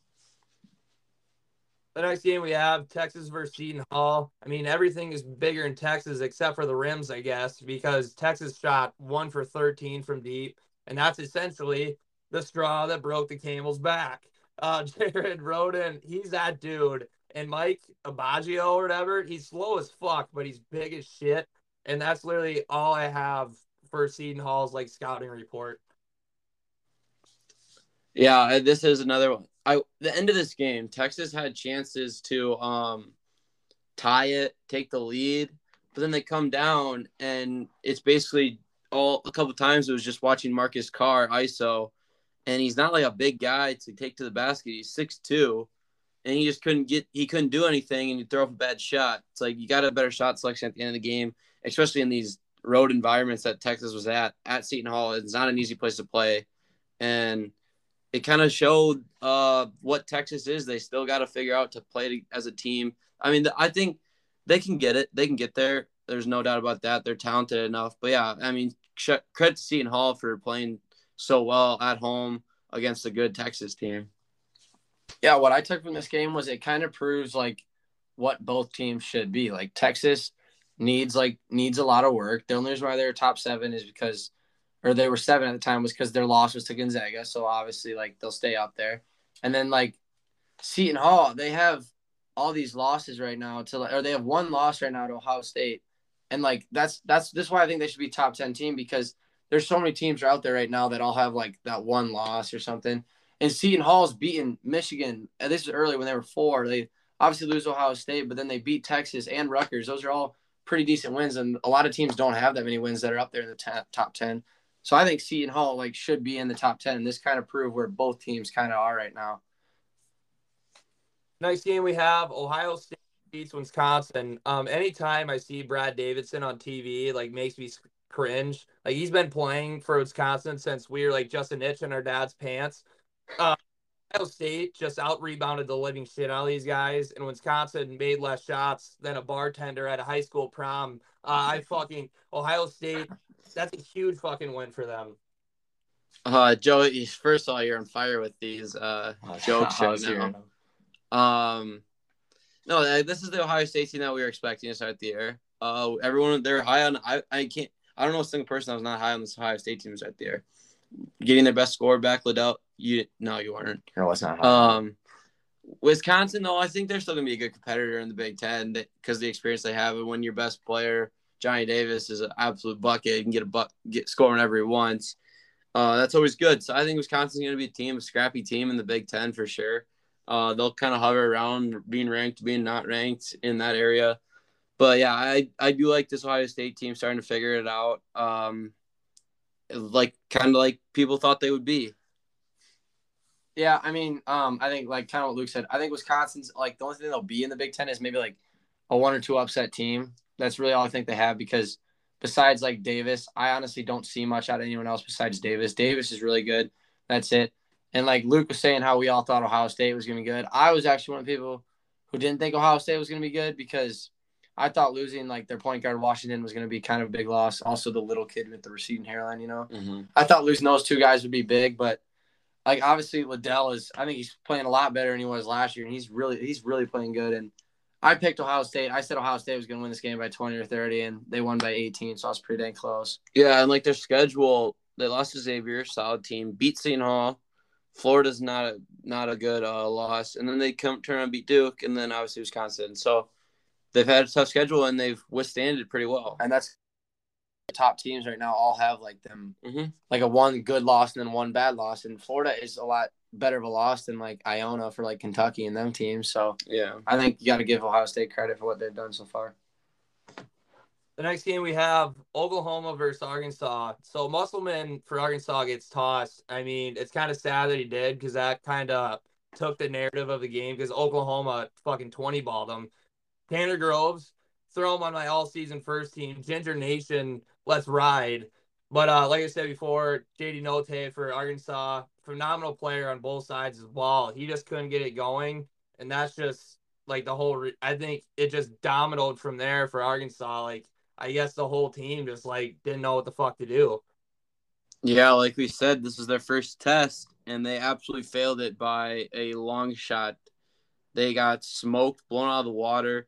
The next game we have Texas versus Seton Hall. I mean, everything is bigger in Texas except for the rims, I guess, because Texas shot one for 13 from deep, and that's essentially the straw that broke the camel's back. Uh, Jared Rhoden, he's that dude. And Mike Obiagu or whatever, he's slow as fuck, but he's big as shit. And that's literally all I have for Seton Hall's like scouting report. Yeah, this is another one. I the end of this game, Texas had chances to um tie it, take the lead, but then they come down and it's basically all a couple times it was just watching Marcus Carr ISO and he's not like a big guy to take to the basket. He's six two, and he just couldn't get he couldn't do anything and he throw up a bad shot. It's like you got a better shot selection at the end of the game, especially in these road environments that Texas was at at Seton Hall. It's not an easy place to play. And it kind of showed uh, what Texas is. They still got to figure out to play as a team. I mean, I think they can get it. They can get there. There's no doubt about that. They're talented enough. But yeah, I mean, credit to Seton Hall for playing so well at home against a good Texas team. Yeah, what I took from this game was it kind of proves like what both teams should be. Like Texas needs like needs a lot of work. The only reason why they're top seven is because or they were seven at the time was because their loss was to Gonzaga. So obviously, like they'll stay up there. And then like Seton Hall, they have all these losses right now to or they have one loss right now to Ohio State. And like that's that's this is why I think they should be top ten team because there's so many teams out there right now that all have like that one loss or something. And Seton Hall's beaten Michigan. This is early when they were four. They obviously lose Ohio State, but then they beat Texas and Rutgers. Those are all pretty decent wins, and a lot of teams don't have that many wins that are up there in the top, top ten. So I think Seton Hall like should be in the top ten. And this kind of proved where both teams kind of are right now. Next game we have Ohio State beats Wisconsin. Um, anytime I see Brad Davison on TV, like makes me cringe. Like he's been playing for Wisconsin since we were like just an itch in our dad's pants. Uh, Ohio State just out rebounded the living shit out of these guys, and Wisconsin made less shots than a bartender at a high school prom. Uh, I fucking Ohio State. That's a huge fucking win for them. Uh, Joe, first of all, you're on fire with these uh jokes right now. Um, no, this is the Ohio State team that we were expecting to start the year. Uh, everyone they're high on. I, I can't. I don't know a single person that was not high on this Ohio State team to start the year. Getting their best score back, Liddell. You no, you weren't. No, it's not. High. Um, Wisconsin though, I think they're still gonna be a good competitor in the Big Ten because the experience they have. And when your best player Johnny Davis is an absolute bucket, He can get a buck, get scoring every he wants. Uh, that's always good. So I think Wisconsin's going to be a team, a scrappy team in the Big Ten for sure. Uh, they'll kind of hover around being ranked, being not ranked in that area. But yeah, I, I do like this Ohio State team starting to figure it out. Um, like kind of like people thought they would be. Yeah, I mean, um, I think like kind of what Luke said. I think Wisconsin's like the only thing they'll be in the Big Ten is maybe like a one or two upset team. That's really all I think they have because besides like Davis, I honestly don't see much out of anyone else besides Davis. Davis is really good. That's it. And like Luke was saying, how we all thought Ohio State was going to be good. I was actually one of the people who didn't think Ohio State was going to be good because I thought losing like their point guard Washington was going to be kind of a big loss. Also, the little kid with the receding hairline, you know. Mm-hmm. I thought losing those two guys would be big, but like obviously Liddell is. I think he's playing a lot better than he was last year, and he's really he's really playing good. And I picked Ohio State. I said Ohio State was going to win this game by 20 or 30, and they won by 18, so I was pretty dang close. Yeah, and like their schedule, they lost to Xavier, solid team, beat Seton Hall, Florida's not a not a good uh, loss, and then they come turn and beat Duke, and then obviously Wisconsin. So they've had a tough schedule, and they've withstanded it pretty well. And that's the top teams right now all have like them mm-hmm. like a one good loss and then one bad loss, and Florida is a lot better of a loss than like Iona for like Kentucky and them teams. So yeah, I think you got to give Ohio State credit for what they've done so far. The next game we have Oklahoma versus Arkansas. So Musselman for Arkansas gets tossed. I mean, it's kind of sad that he did because that kind of took the narrative of the game because Oklahoma fucking 20 balled them. Tanner Groves, throw him on my all season first team. Ginger Nation, let's ride. But uh, like I said before, JD Notae for Arkansas, phenomenal player on both sides as well. He just couldn't get it going. And that's just like the whole, re- I think it just dominoed from there for Arkansas. Like, I guess the whole team just like didn't know what the fuck to do. Yeah, like we said, this is their first test, and they absolutely failed it by a long shot. They got smoked, blown out of the water.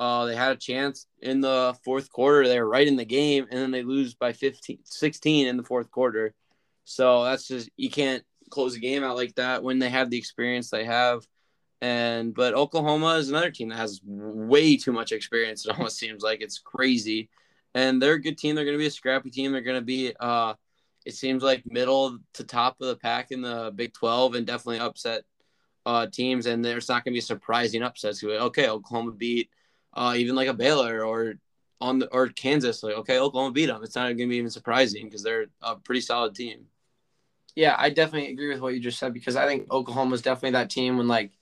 Uh, they had a chance in the fourth quarter. They were right in the game, and then they lose by 15, 16 in the fourth quarter. So that's just you can't close a game out like that when they have the experience they have. And but Oklahoma is another team that has way too much experience. It almost seems like it's crazy. And they're a good team. They're going to be a scrappy team. They're going to be, uh, it seems like middle to top of the pack in the Big 12 and definitely upset uh, teams. And there's not going to be surprising upsets. Okay, Oklahoma beat uh, even like a Baylor or on the or Kansas. Like okay, Oklahoma beat them. It's not going to be even surprising because they're a pretty solid team. Yeah, I definitely agree with what you just said because I think Oklahoma is definitely that team when like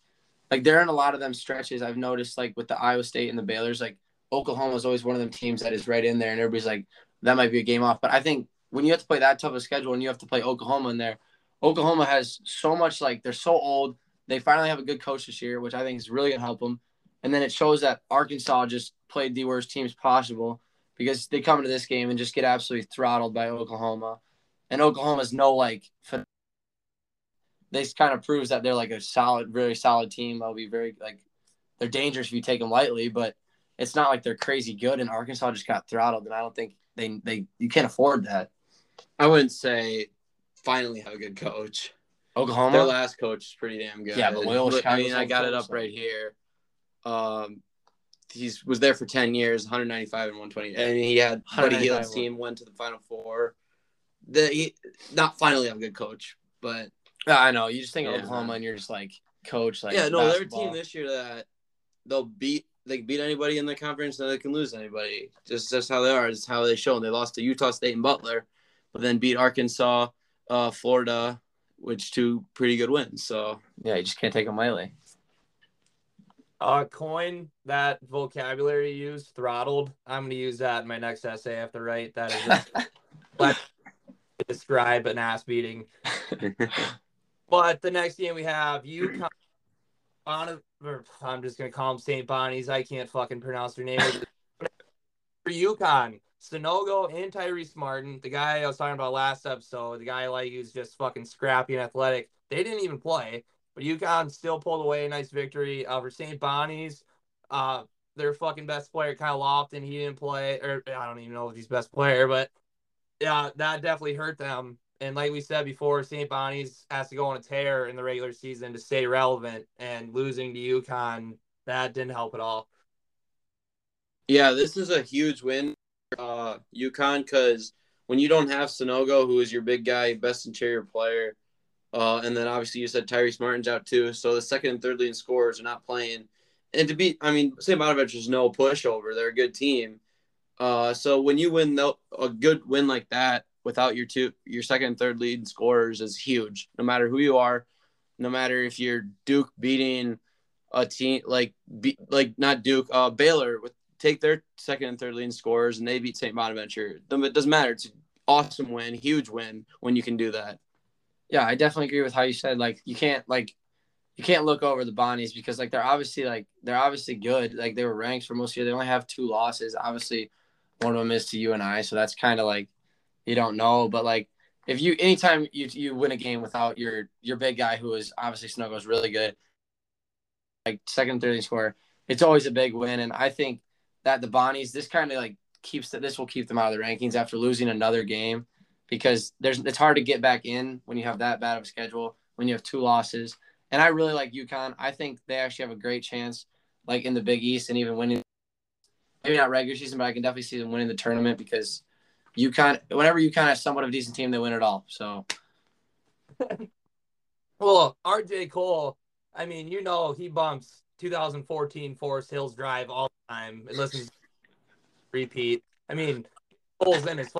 like they're in a lot of them stretches. I've noticed like with the Iowa State and the Baylor's, like Oklahoma is always one of them teams that is right in there, and everybody's like that might be a game off. But I think when you have to play that tough a schedule and you have to play Oklahoma in there, Oklahoma has so much like they're so old. They finally have a good coach this year, which I think is really gonna help them. And then it shows that Arkansas just played the worst teams possible because they come into this game and just get absolutely throttled by Oklahoma. And Oklahoma's no like this kind of proves that they're like a solid, very solid team. They'll be very like they're dangerous if you take them lightly, but it's not like they're crazy good. And Arkansas just got throttled, and I don't think they they you can't afford that. I wouldn't say finally have a good coach. Oklahoma, their last coach is pretty damn good. Yeah, but Will I mean, I got it up right here. Um, he's was there for ten years, 195 and 120, and he had Buddy Hield's team went to the Final Four. the he, not finally a good coach, but I know. You just think of Oklahoma and you're just like coach like yeah, no, they're a team this year that they'll beat they beat anybody in the conference and they can lose anybody. Just that's how they are. It's how they show. And they lost to Utah State and Butler, but then beat Arkansas, uh, Florida, which two pretty good wins. So Yeah, you just can't take them lightly. Uh, coin that vocabulary you used, throttled. I'm going to use that in my next essay I have to write. That is a let's describe an ass beating. But the next game we have UConn. Bon- or I'm just gonna call them St. Bonnie's. I can't fucking pronounce their name. For UConn, Sanogo and Tyrese Martin, the guy I was talking about last episode, the guy I like who's just fucking scrappy and athletic. They didn't even play, but UConn still pulled away a nice victory over St. Bonnie's. Uh, their fucking best player, Kyle Lofton, he didn't play, or I don't even know if he's best player, but yeah, that definitely hurt them. And like we said before, St. Bonnie's has to go on a tear in the regular season to stay relevant, and losing to UConn that didn't help at all. yeah, this is a huge win uh, UConn because when you don't have Sanogo, who is your big guy, best interior player, uh, and then obviously you said Tyrese Martin's out too, so the second and third leading scorers are not playing. And to be, I mean, St. Bonaventure's no pushover; they're a good team. Uh, so when you win the, a good win like that without your two, your second and third leading scorers is huge. No matter who you are, no matter if you're Duke beating a team like be, like not Duke, uh, Baylor with take their second and third leading scorers and they beat St. Bonaventure. It doesn't matter. It's an awesome win, huge win when you can do that. Yeah, I definitely agree with how you said like you can't like you can't look over the Bonnies because like they're obviously like they're obviously good. Like they were ranked for most year. They only have two losses. Obviously, one of them is to UConn, so that's kind of like you don't know. But like if you anytime you you win a game without your your big guy who is obviously Snuggles really good, like second, third score, it's always a big win. And I think that the Bonnies this kind of like keeps that this will keep them out of the rankings after losing another game because there's it's hard to get back in when you have that bad of a schedule when you have two losses. And I really like UConn. I think they actually have a great chance, like in the Big East, and even winning. Maybe not regular season, but I can definitely see them winning the tournament because UConn. Whenever UConn has somewhat of a decent team, they win it all. So Well, RJ Cole, I mean, you know, he bumps 2014 Forest Hills Drive all the time and listens repeat. I mean, Cole's in his.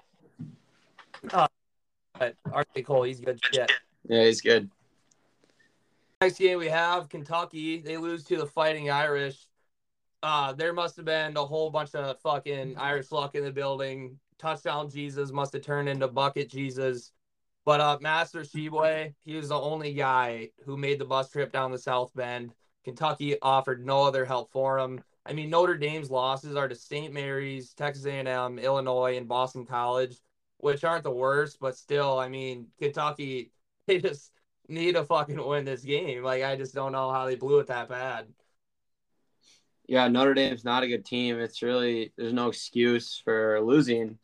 But RJ Cole, he's good shit. Yeah, he's good. Next game we have Kentucky. They lose to the Fighting Irish. Uh, there must have been a whole bunch of fucking Irish luck in the building. Touchdown Jesus must have turned into bucket Jesus. But uh, Oscar Tshiebwe, he was the only guy who made the bus trip down the South Bend. Kentucky offered no other help for him. I mean, Notre Dame's losses are to St. Mary's, Texas A&M, Illinois, and Boston College, which aren't the worst, but still, I mean, Kentucky, they just need to fucking win this game. Like, I just don't know how they blew it that bad. Yeah, Notre Dame's not a good team. It's really there's no excuse for losing.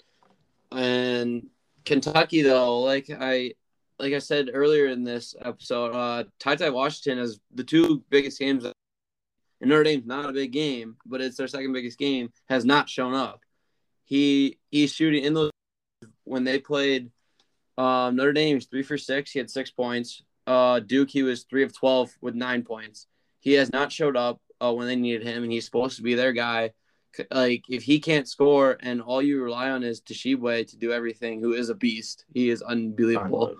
And Kentucky though, like I like I said earlier in this episode, uh TyTy Washington is the two biggest games and Notre Dame's not a big game, but it's their second biggest game, has not shown up. He he's shooting in those when they played um, Notre Dame, he was three for six. He had six points. Uh, Duke, he was three of twelve with nine points. He has not showed up uh, when they needed him, and he's supposed to be their guy. Like if he can't score, and all you rely on is Tshiebwe to do everything, who is a beast. He is unbelievable.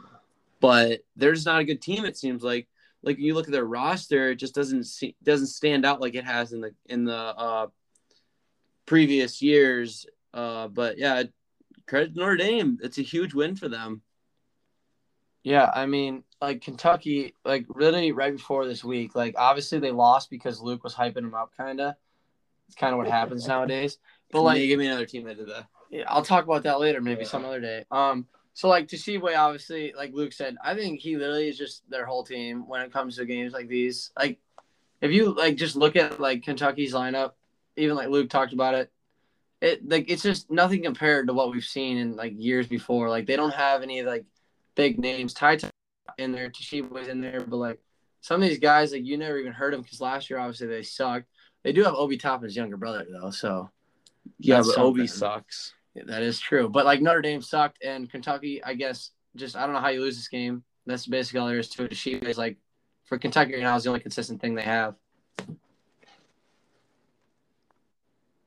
But they're just not a good team. It seems like. Like you look at their roster, it just doesn't see, doesn't stand out like it has in the in the uh, previous years. Uh, but yeah, credit to Notre Dame. It's a huge win for them. Yeah, I mean, like Kentucky, like really right before this week, like obviously they lost because Luke was hyping them up, kind of. It's kind of what happens nowadays. But Like, give me another team that did that. yeah, I'll talk about that later, maybe some other day. Um, so like Tshiebwe, obviously, like Luke said, I think he literally is just their whole team when it comes to games like these. Like, if you like just look at like Kentucky's lineup, even like Luke talked about it, it like it's just nothing compared to what we've seen in like years before. Like they don't have any like big names. Ty in there, Tshiebwe's in there, but like some of these guys, like you never even heard of because last year obviously they sucked. They do have Obi Toppin's younger brother though, so Yeah, but Obi sucks. Yeah, that is true. But like Notre Dame sucked, and Kentucky, I guess, just I don't know how you lose this game. That's basically all there is to it. She is like for Kentucky right now is the only consistent thing they have.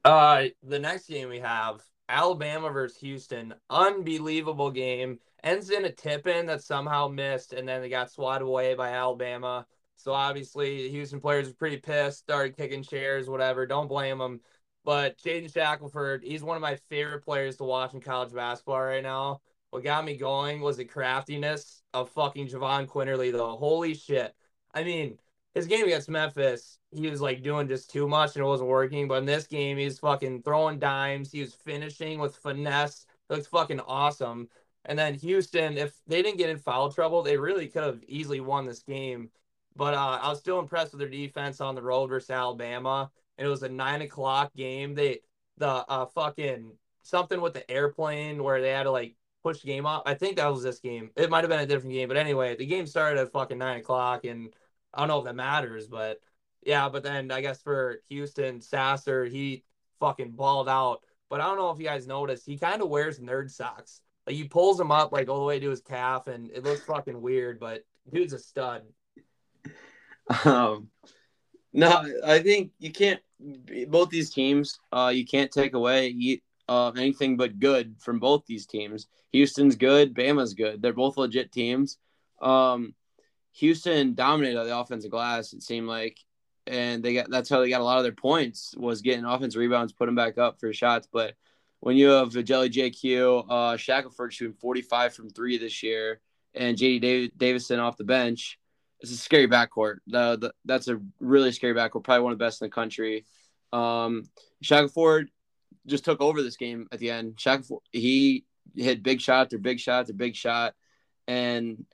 Uh, the next game we have Alabama versus Houston. Unbelievable game. Ends in a tip in that somehow missed, and then they got swatted away by Alabama. So obviously, Houston players are pretty pissed, started kicking chairs, whatever. Don't blame them. But Jaden Shackelford, he's one of my favorite players to watch in college basketball right now. What got me going was the craftiness of fucking Jahvon Quinerly, though. Holy shit. I mean, his game against Memphis, he was like doing just too much and it wasn't working. But in this game, he was fucking throwing dimes. He was finishing with finesse. It looks fucking awesome. And then Houston, if they didn't get in foul trouble, they really could have easily won this game. But uh, I was still impressed with their defense on the road versus Alabama. And it was a nine o'clock game. They the uh fucking something with the airplane where they had to like push the game up. I think that was this game. It might have been a different game, but anyway, the game started at fucking nine o'clock, and I don't know if that matters, but yeah. But then I guess for Houston, Sasser he fucking balled out. But I don't know if you guys noticed, he kind of wears nerd socks. Like he pulls them up like all the way to his calf, and it looks fucking weird. But dude's a stud. Um, no, I think you can't. Both these teams, uh, you can't take away uh, anything but good from both these teams. Houston's good, Bama's good. They're both legit teams. Um, Houston dominated the offensive glass. It seemed like, and they got that's how they got a lot of their points was getting offensive rebounds, put them back up for shots. But when you have Jelly JQ, uh, Shackelford shooting 45 from three this year, and JD Davison off the bench, it's a scary backcourt. The, the, that's a really scary backcourt, probably one of the best in the country. Um, Shackelford just took over this game at the end. Shackelford, he hit big shot after big shot after big shot, and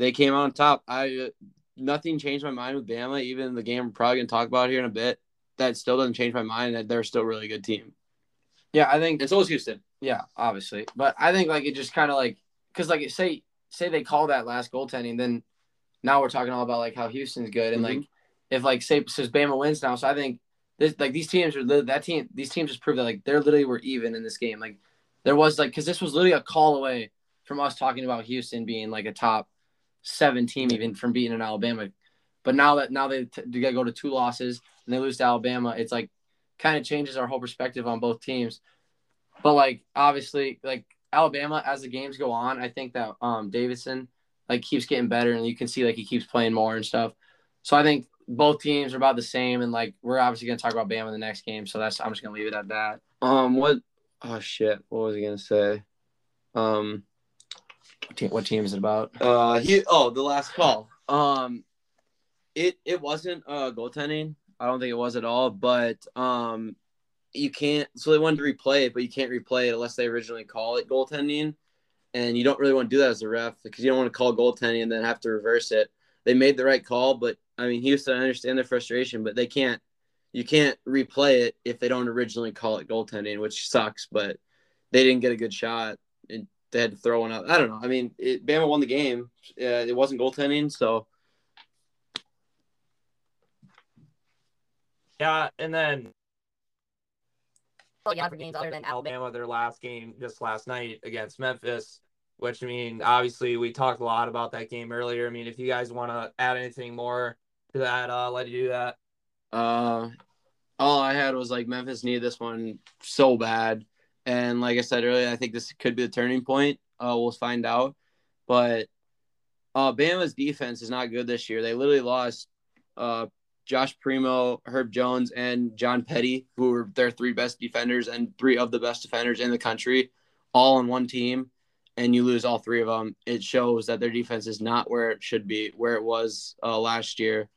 they came out on top. I nothing changed my mind with Bama. Even the game we're probably gonna talk about here in a bit, that still doesn't change my mind that they're still a really good team. Yeah, I think it's always Houston. Yeah, obviously, but I think like it just kind of like because like say say they call that last goaltending, then now we're talking all about like how Houston's good and Mhm. like if like say says Bama wins now, so I think this like these teams are that team these teams just prove that like they're literally were even in this game. Like there was like because this was literally a call away from us talking about Houston being like a top seven team even from beating an Alabama. But now that now they, t- they go to two losses and they lose to Alabama, it's like kind of changes our whole perspective on both teams. But like obviously, like Alabama as the games go on, I think that um Davison like keeps getting better and you can see like he keeps playing more and stuff. So I think both teams are about the same and like we're obviously gonna talk about Bama in the next game. So that's I'm just gonna leave it at that. Um, what? Oh shit! What was I gonna say? Um, What team, what team is it about? uh, he. Oh, the last call. Um, it it wasn't uh goaltending. I don't think it was at all. But um, you can't. So they wanted to replay it, but you can't replay it unless they originally call it goaltending, and you don't really want to do that as a ref because you don't want to call goaltending and then have to reverse it. They made the right call, but I mean, Houston, I understand their frustration, but they can't. You can't replay it if they don't originally call it goaltending, which sucks. But they didn't get a good shot, and they had to throw one out. I don't know. I mean, it, Bama won the game. Uh, it wasn't goaltending, so Yeah, and then yeah, for games other than Alabama, their last game just last night against Memphis. Which I mean, obviously, we talked a lot about that game earlier. I mean, if you guys want to add anything more to that, uh, I'll let you do that. Uh, all I had was like Memphis needed this one so bad, and like I said earlier, I think this could be the turning point. Uh, we'll find out, but uh, Bama's defense is not good this year. They literally lost uh, Josh Primo, Herb Jones, and John Petty, who were their three best defenders and three of the best defenders in the country, all on one team, and you lose all three of them. It shows that their defense is not where it should be, where it was uh, last year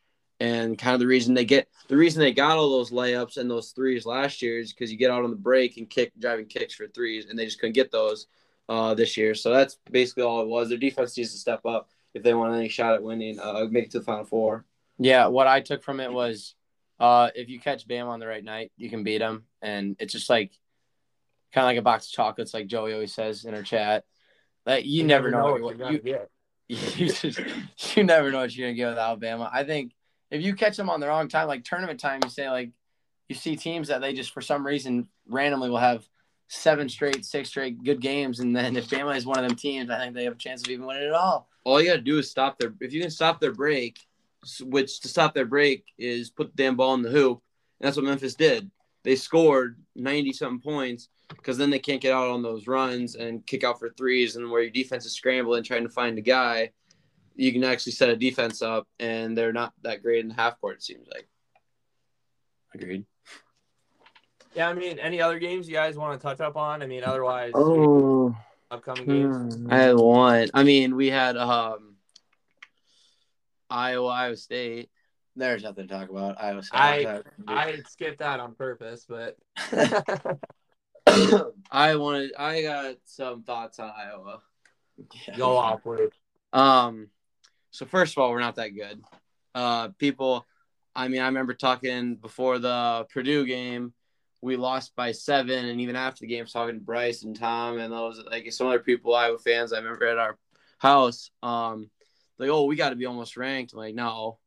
and kind of the reason they get the reason they got all those layups and those threes last year is because you get out on the break and kick driving kicks for threes, and they just couldn't get those uh, this year. So that's basically all it was. Their defense needs to step up if they want any shot at winning, uh, make it to the final four. Yeah, what I took from it was uh, if you catch Bam on the right night, you can beat him, and it's just like kind of like a box of chocolates, like Joey always says in our chat. Like you, never, know, what what you're you, get. you just you never know what you're gonna get with Alabama. I think if you catch them on the wrong time, like tournament time, you say like you see teams that they just for some reason randomly will have seven straight, six straight good games, and then if Bama is one of them teams, I think they have a chance of even winning it all. All you got to do is stop their. If you can stop their break, which to stop their break is put the damn ball in the hoop, and that's what Memphis did. They scored ninety something points because then they can't get out on those runs and kick out for threes, and where your defense is scrambling trying to find a guy, you can actually set a defense up, and they're not that great in the half court. It seems like. Agreed. Yeah, I mean, any other games you guys want to touch up on? I mean, otherwise, Oh, upcoming games. I had one. I mean, we had um Iowa, Iowa State. there's nothing to talk about. Iowa State. I- I skipped that on purpose, but I wanted. I got some thoughts on Iowa. go off, Luke. Um, so first of all, we're not that good. Uh, people. I mean, I remember talking before the Purdue game. We lost by seven, and even after the game, I was talking to Bryce and Tom and those like some other people, Iowa fans. I remember at our house. Um, like, oh, we got to be almost ranked. I'm like, no,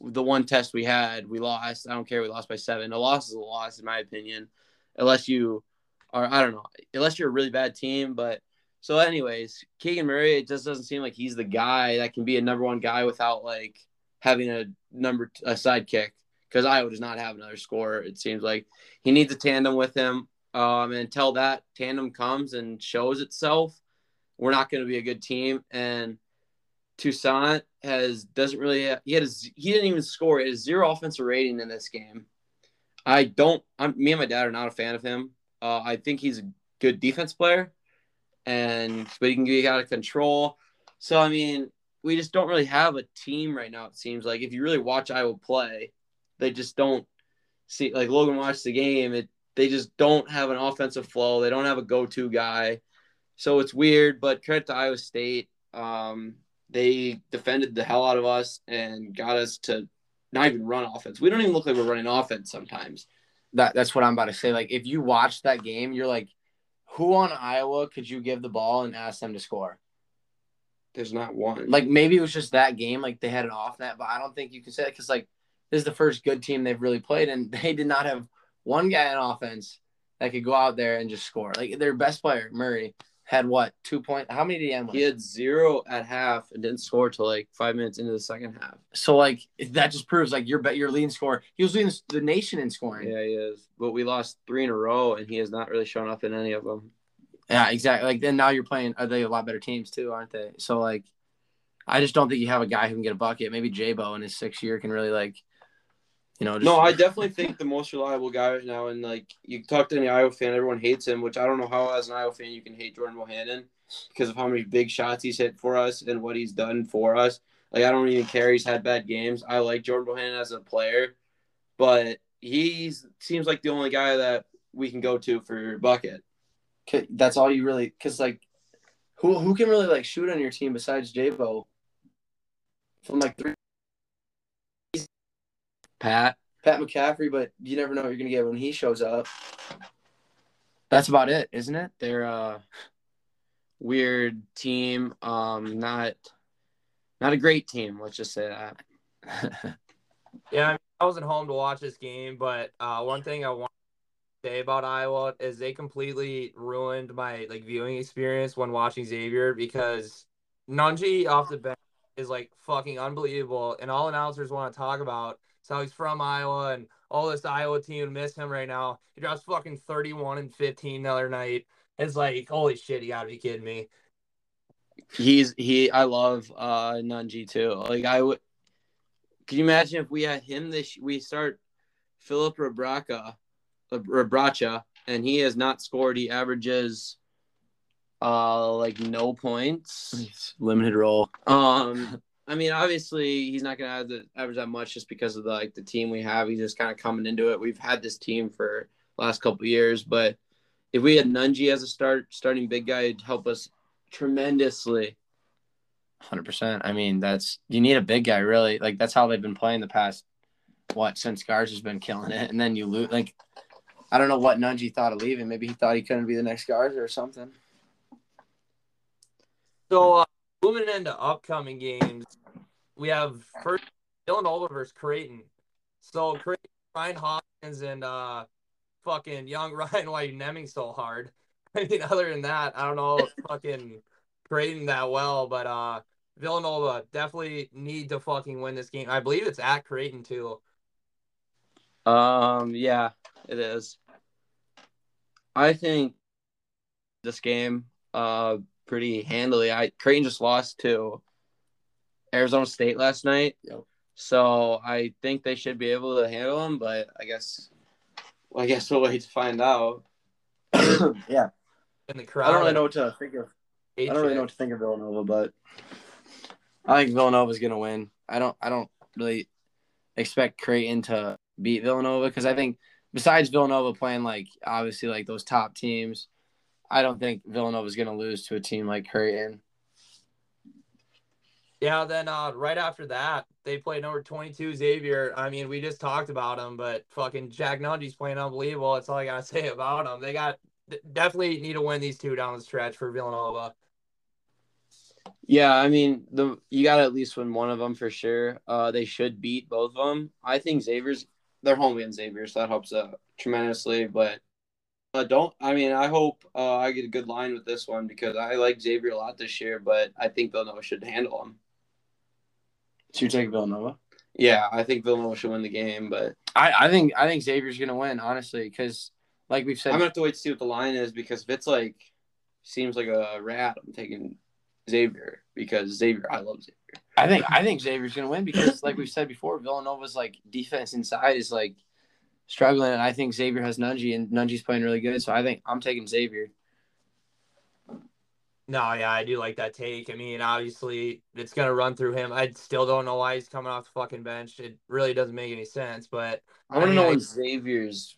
the one test we had, we lost. I don't care. We lost by seven. A loss is a loss, in my opinion, unless you are, I don't know, unless you're a really bad team. But so, anyways, Keegan Murray, it just doesn't seem like he's the guy that can be a number one guy without like having a number a sidekick. Because Iowa does not have another scorer. It seems like he needs a tandem with him. Um, and until that tandem comes and shows itself, we're not going to be a good team. And Toussaint has doesn't really he had a, he didn't even score. He a zero offensive rating in this game. I don't. I'm me and my dad are not a fan of him. Uh, I think he's a good defense player, and but he can get out of control. So I mean, we just don't really have a team right now. It seems like if you really watch Iowa play, they just don't see like Logan watched the game. It they just don't have an offensive flow. They don't have a go-to guy. So it's weird, but credit to Iowa State. Um, they defended the hell out of us and got us to not even run offense. We don't even look like we're running offense sometimes. that that's what I'm about to say. Like if you watch that game, you're like, who on Iowa could you give the ball and ask them to score? There's not one. Like maybe it was just that game, like they had an off net, but I don't think you can say that because like this is the first good team they've really played, and they did not have one guy on offense that could go out there and just score. Like their best player, Murray, had what two point? How many did he end with? he had zero at half and didn't score till like five minutes into the second half. So like that just proves like your bet your leading scorer. He was leading the nation in scoring. Yeah, he is. But we lost three in a row, and he has not really shown up in any of them. Yeah, exactly. Like then now you're playing. Are they a lot better teams too, aren't they? So like, I just don't think you have a guy who can get a bucket. Maybe Jabo in his sixth year can really like, you know. Just, No, I definitely think the most reliable guy right now, and like you talk to any Iowa fan, everyone hates him, which I don't know how as an Iowa fan you can hate Jordan Bohannon because of how many big shots he's hit for us and what he's done for us. Like I don't even care he's had bad games. I like Jordan Bohannon as a player, but he seems like the only guy that we can go to for bucket. That's all you really because like, who who can really like shoot on your team besides Jabo? From like three, Pat, Pat McCaffery, but you never know what you're gonna get when he shows up. That's about it, isn't it? they're a weird team. Um, not not a great team. Let's just say that. Yeah, I, mean, I wasn't home to watch this game, but uh, one thing I want to say about Iowa is they completely ruined my like viewing experience when watching Xavier because Nunge off the bench is like fucking unbelievable, and all announcers want to talk about is how he's from Iowa and all this Iowa team miss him right now. He drops fucking thirty-one and fifteen the other night. It's like holy shit, you gotta be kidding me. He's he. I love uh Nunge too. Like I would. Can you imagine if we had him this? We start Filip Rebraca, Rebracha, and he has not scored. He averages uh like no points. Limited role. Um, I mean, obviously he's not gonna have the average that much just because of the like the team we have. He's just kind of coming into it. We've had this team for the last couple of years, but if we had Nunge as a start starting big guy, it'd help us tremendously. Hundred percent. I mean, that's you need a big guy, really. Like that's how they've been playing the past what since Garza's been killing it, and then you lose. Like I don't know what Nunge thought of leaving. Maybe he thought he couldn't be the next Garza or something. So uh, moving into upcoming games, we have first Villanova versus Creighton. So Creighton, Ryan Hawkins and uh, fucking young Ryan White Nemming so hard. I mean, other than that, I don't know fucking Creighton that well, but uh Villanova definitely need to fucking win this game. I believe it's at Creighton too. Um, yeah, it is. I think this game uh pretty handily. I Creighton just lost to Arizona State last night. Yep. So I think they should be able to handle them, but I guess well, I guess we'll wait to find out. yeah. In the crowd. I don't really know what to think of. I don't really know what to think of Villanova, but I think Villanova's gonna win. I don't. I don't really expect Creighton to beat Villanova because I think besides Villanova playing like obviously like those top teams, I don't think Villanova's gonna lose to a team like Creighton. Yeah, then uh, right after that, they play number 22 Xavier. I mean, we just talked about him, but fucking Jack Nunge's playing unbelievable. That's all I gotta say about him. They got definitely need to win these two down the stretch for Villanova. Yeah, I mean the you got to at least win one of them for sure. Uh, they should beat both of them. I think Xavier's they're home against Xavier, so that helps uh, tremendously. But uh, don't I mean I hope uh, I get a good line with this one because I like Xavier a lot this year, but I think Villanova should handle them. So you take Villanova? Yeah, I think Villanova should win the game, but I, I think I think Xavier's gonna win honestly because like we've said, I'm gonna have to wait to see what the line is because if it's like seems like a rat, I'm taking Xavier because Xavier, I love Xavier. I think I think Xavier's gonna win because, like we've said before, Villanova's like defense inside is like struggling, and I think Xavier has Nunge, and Nunge's playing really good. So I think I'm taking Xavier. No, yeah, I do like that take. I mean, obviously, it's gonna run through him. I still don't know why he's coming off the fucking bench. It really doesn't make any sense. But I want to know I- when Xavier's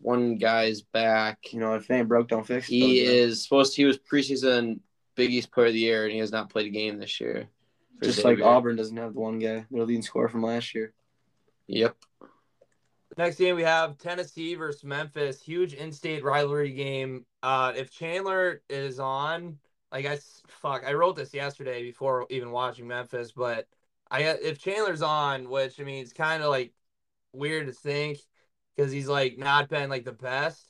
one guy's back. You know, if it ain't broke, don't fix it. He is supposed. To, he was preseason Big East Player of the Year, and he has not played a game this year. for just like Auburn doesn't have the one guy, their leading scorer from last year. Yep. Next game we have Tennessee versus Memphis. Huge in-state rivalry game. Uh, if Chandler is on, like I fuck, I wrote this yesterday before even watching Memphis, but I if Chandler's on, which I mean it's kind of like weird to think because he's like not been like the best,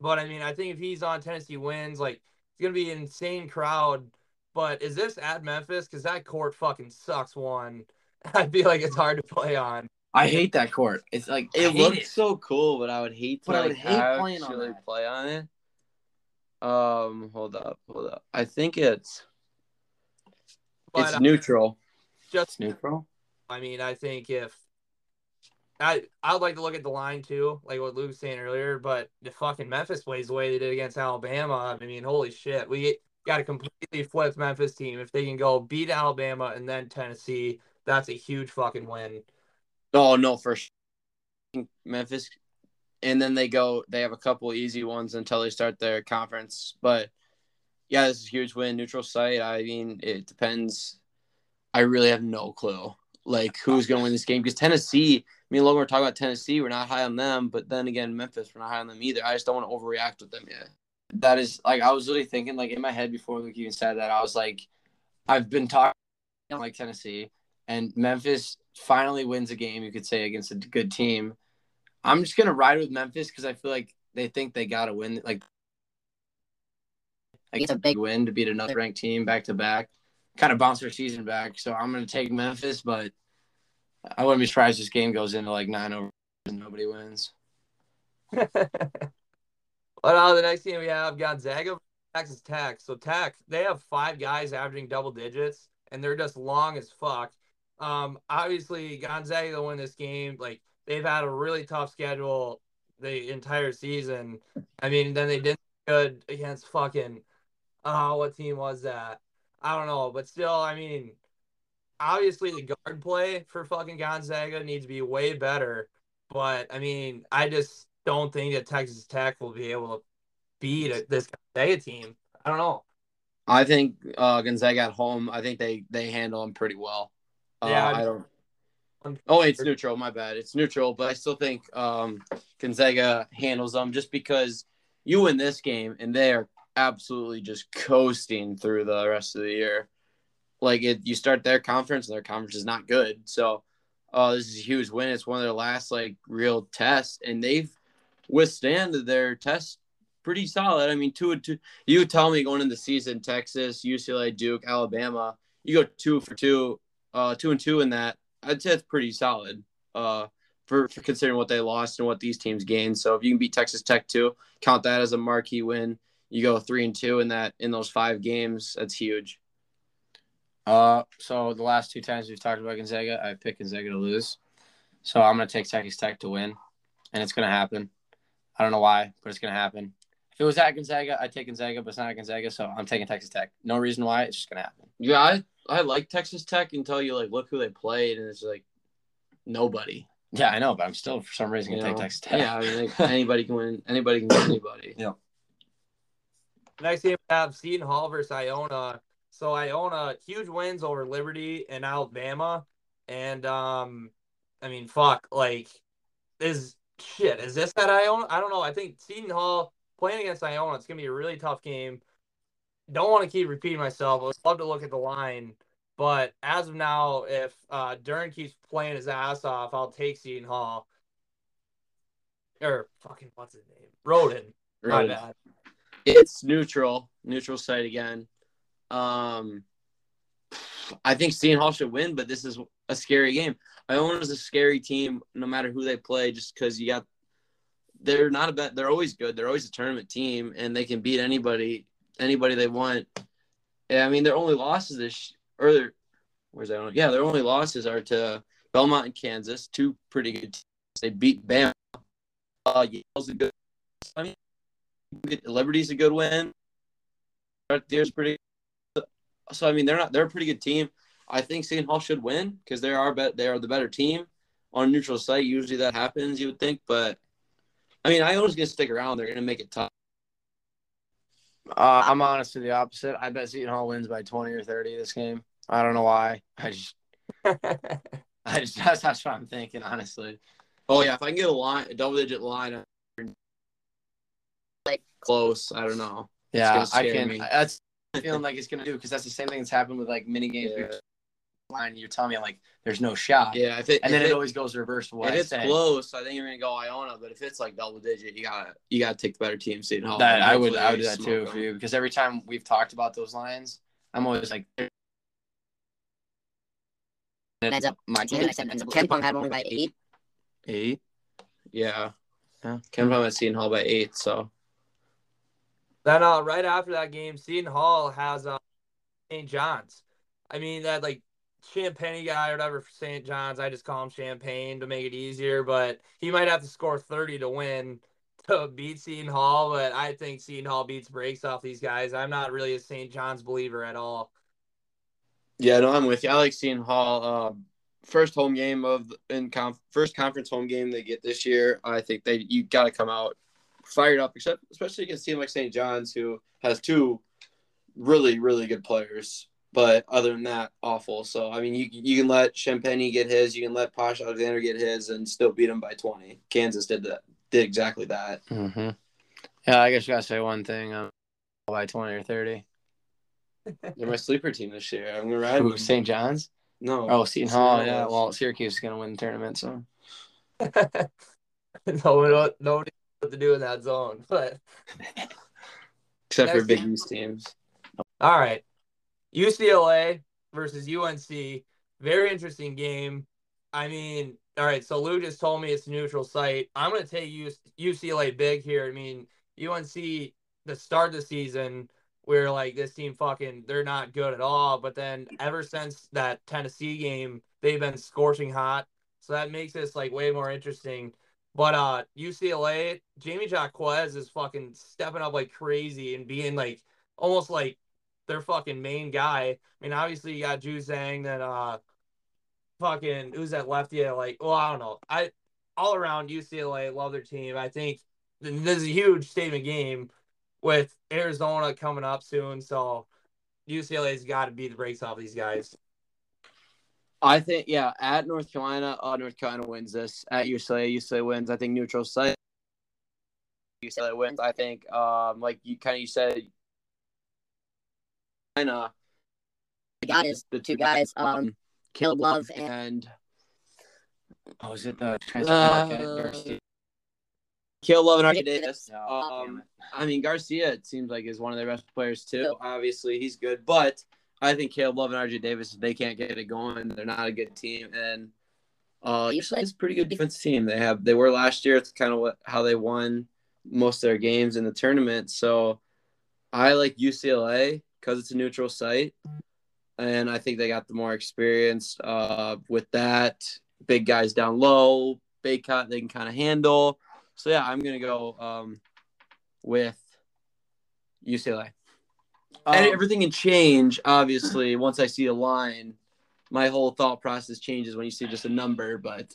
but I mean I think if he's on, Tennessee wins. Like it's gonna be an insane crowd. But is this at Memphis? Because that court fucking sucks. One, I feel like it's hard to play on. I hate that court. It's like It hate looks so cool, but I would hate to But I like, would hate playing on that. play on it. Um, hold up, hold up. I think it's But it's uh, neutral. just neutral. I mean, I think if I I would like to look at the line too, like what Luke was saying earlier, but the fucking Memphis plays the way they did against Alabama. I mean, holy shit. We got a completely flipped Memphis team. If they can go beat Alabama and then Tennessee, that's a huge fucking win. Oh no, for sure. Memphis, and then they go. They have a couple easy ones until they start their conference. But yeah, this is a huge win. Neutral site. I mean, it depends. I really have no clue, like who's going to win this game because Tennessee. Me and Logan were talking about Tennessee. We're not high on them, but then again, Memphis, we're not high on them either. I just don't want to overreact with them yet. That is like I was really thinking like in my head before Luke even said that I was like, I've been talking like Tennessee and Memphis finally wins a game you could say against a good team. I'm just gonna ride with Memphis because I feel like they think they gotta win like. Like it's a big win to beat another ranked team back to back, kind of bounce their season back. So I'm gonna take Memphis, but I wouldn't be surprised if this game goes into like nine over and nobody wins. But uh, the next game we have Gonzaga, versus Texas Tech. So Tech, they have five guys averaging double digits, and they're just long as fuck. Um, obviously Gonzaga will win this game. Like they've had a really tough schedule the entire season. I mean, then they did good against fucking. Uh, what team was that? I don't know, but still, I mean, obviously the guard play for fucking Gonzaga needs to be way better. But I mean, I just don't think that Texas Tech will be able to beat this Gonzaga team. I don't know. I think uh, Gonzaga at home. I think they they handle them pretty well. Uh, Yeah, I don't. Oh, it's neutral. My bad. It's neutral, but I still think um, Gonzaga handles them just because you win this game and they are absolutely just coasting through the rest of the year. Like it, you start their conference and their conference is not good. So, uh, this is a huge win. It's one of their last like real tests, and they've withstand their test pretty solid. I mean, two and two. You tell me going into the season, Texas, UCLA, Duke, Alabama, you go two for two, uh, two and two in that. I'd say it's pretty solid. Uh, for, for considering what they lost and what these teams gained. So if you can beat Texas Tech too, count that as a marquee win. You go three and two in that in those five games. That's huge. Uh, so the last two times we've talked about Gonzaga, I picked Gonzaga to lose. So I'm gonna take Texas Tech to win, and it's gonna happen. I don't know why, but it's gonna happen. If it was at Gonzaga, I'd take Gonzaga, but it's not at Gonzaga, so I'm taking Texas Tech. No reason why, it's just gonna happen. Yeah, I I like Texas Tech until you like look who they played and it's like nobody. Yeah, I know, but I'm still for some reason gonna You take? Texas Tech. Yeah, I mean, like, anybody can win. Anybody can win anybody. Yeah. Next game we have Seton Hall versus Iona. So Iona huge wins over Liberty and Alabama, and um, I mean fuck, like is shit. Is this at Iona? I don't know. I think Seton Hall playing against Iona, it's gonna be a really tough game. Don't want to keep repeating myself. I would love to look at the line, but as of now, if uh Dern keeps playing his ass off, I'll take Seton Hall. Or fucking what's his name? Rhoden. My bad. It's neutral, neutral site again. Um, I think Seton Hall should win, but this is a scary game. Iona's a scary team, no matter who they play, just because you got. They're not a bet. They're always good. They're always a tournament team, and they can beat anybody, anybody they want. Yeah, I mean, their only losses this or their, where's that? Yeah, their only losses are to Belmont and Kansas, two pretty good teams. They beat Bama. Uh, Yale's a good. I mean, Liberty's a good win. There's pretty. So I mean, they're not. They're a pretty good team. I think Seton Hall should win because they are bet. They are the better team on a neutral site. Usually that happens, you would think, but I mean, Iona's gonna stick around. They're gonna make it tough. Uh, I'm honestly the opposite. I bet Seton Hall wins by 20 or 30 this game. I don't know why. I just, I just that's, that's what I'm thinking, honestly. Oh yeah, if I can get a line, a double digit line, like close. I don't know. Yeah, gonna I scare can. me. That's feeling like it's gonna do because that's the same thing that's happened with like mini games. Yeah. Line, you're telling me like there's no shot, Yeah, if it and then it, it, always goes reverse. to What if I it's say. close, I think you're gonna go Iona. But if it's like double digit, you gotta you gotta take the better team, Seton Hall. That I would, I would do that too them. for you because every time we've talked about those lines, I'm always like, ends up my team ends up KenPom had only by eight. eight. Yeah, Yeah. KenPom at Seton Hall by eight. So Then uh, right after that game, Seton Hall has uh, St. John's. I mean that like Champagnie guy or whatever for St. John's. I just call him Champagnie to make it easier, but he might have to score 30 to win to beat Seton Hall. But I think Seton Hall beats breaks off these guys. I'm not really a St. John's believer at all. yeah, no, I'm with you. I like Seton Hall. Uh, first home game of in conf- first conference home game they get this year. I think they you got to come out fired up, except especially against a team like St. John's who has two really really good players. But other than that, awful. So I mean, you you can let Champagnie get his, you can let Posh Alexander get his, and still beat them by 20. Kansas did that, did exactly that. Mm-hmm. Yeah, I guess you gotta say one thing. Um, by 20 or 30. They're my sleeper team this year. I'm gonna ride Who. St. John's? No, Oh, Seton Hall. Yeah. Hall. Well, Syracuse is gonna win the tournament, so no one, nobody knows what to do in that zone. But except for Big game. East teams. All right. UCLA versus UNC. Very interesting game. I mean, all right, so Lou just told me it's a neutral site. I'm going to take UCLA big here. I mean, UNC, the start of the season, we're like, this team fucking, they're not good at all. But then ever since that Tennessee game, they've been scorching hot. So that makes this like way more interesting. But uh UCLA, Jaime Jaquez is fucking stepping up like crazy and being like almost like their fucking main guy. I mean, obviously you got Juzang, then uh fucking who's that lefty? Like, well, I don't know. I all around UCLA love their team. I think th- this is a huge statement game with Arizona coming up soon. So UCLA's got to beat the brakes off these guys. I think yeah, at North Carolina, uh, North Carolina wins this. At UCLA, UCLA wins. I think neutral site. UCLA wins. I think um like you kind of you said. Carolina, The guy is the two guys, um, Caleb Love and and oh, is it the transfer Uh, market? Or- Caleb Love and RJ Davis. Davis. Oh, damn Um. I mean Garcia, it seems like is one of their best players too. Obviously, he's good, but I think Caleb Love and RJ Davis, if they can't get it going, they're not a good team. And uh, usually it's a pretty good defensive team. They have they were last year. It's kind of what how they won most of their games in the tournament. So I like UCLA because it's a neutral site, and I think they got the more experience uh, with that. Big guys down low, Bacot they can kind of handle. So yeah, I'm gonna go um, with UCLA. and Um, everything can change, obviously, once I see a line. My whole thought process changes when you see just a number, but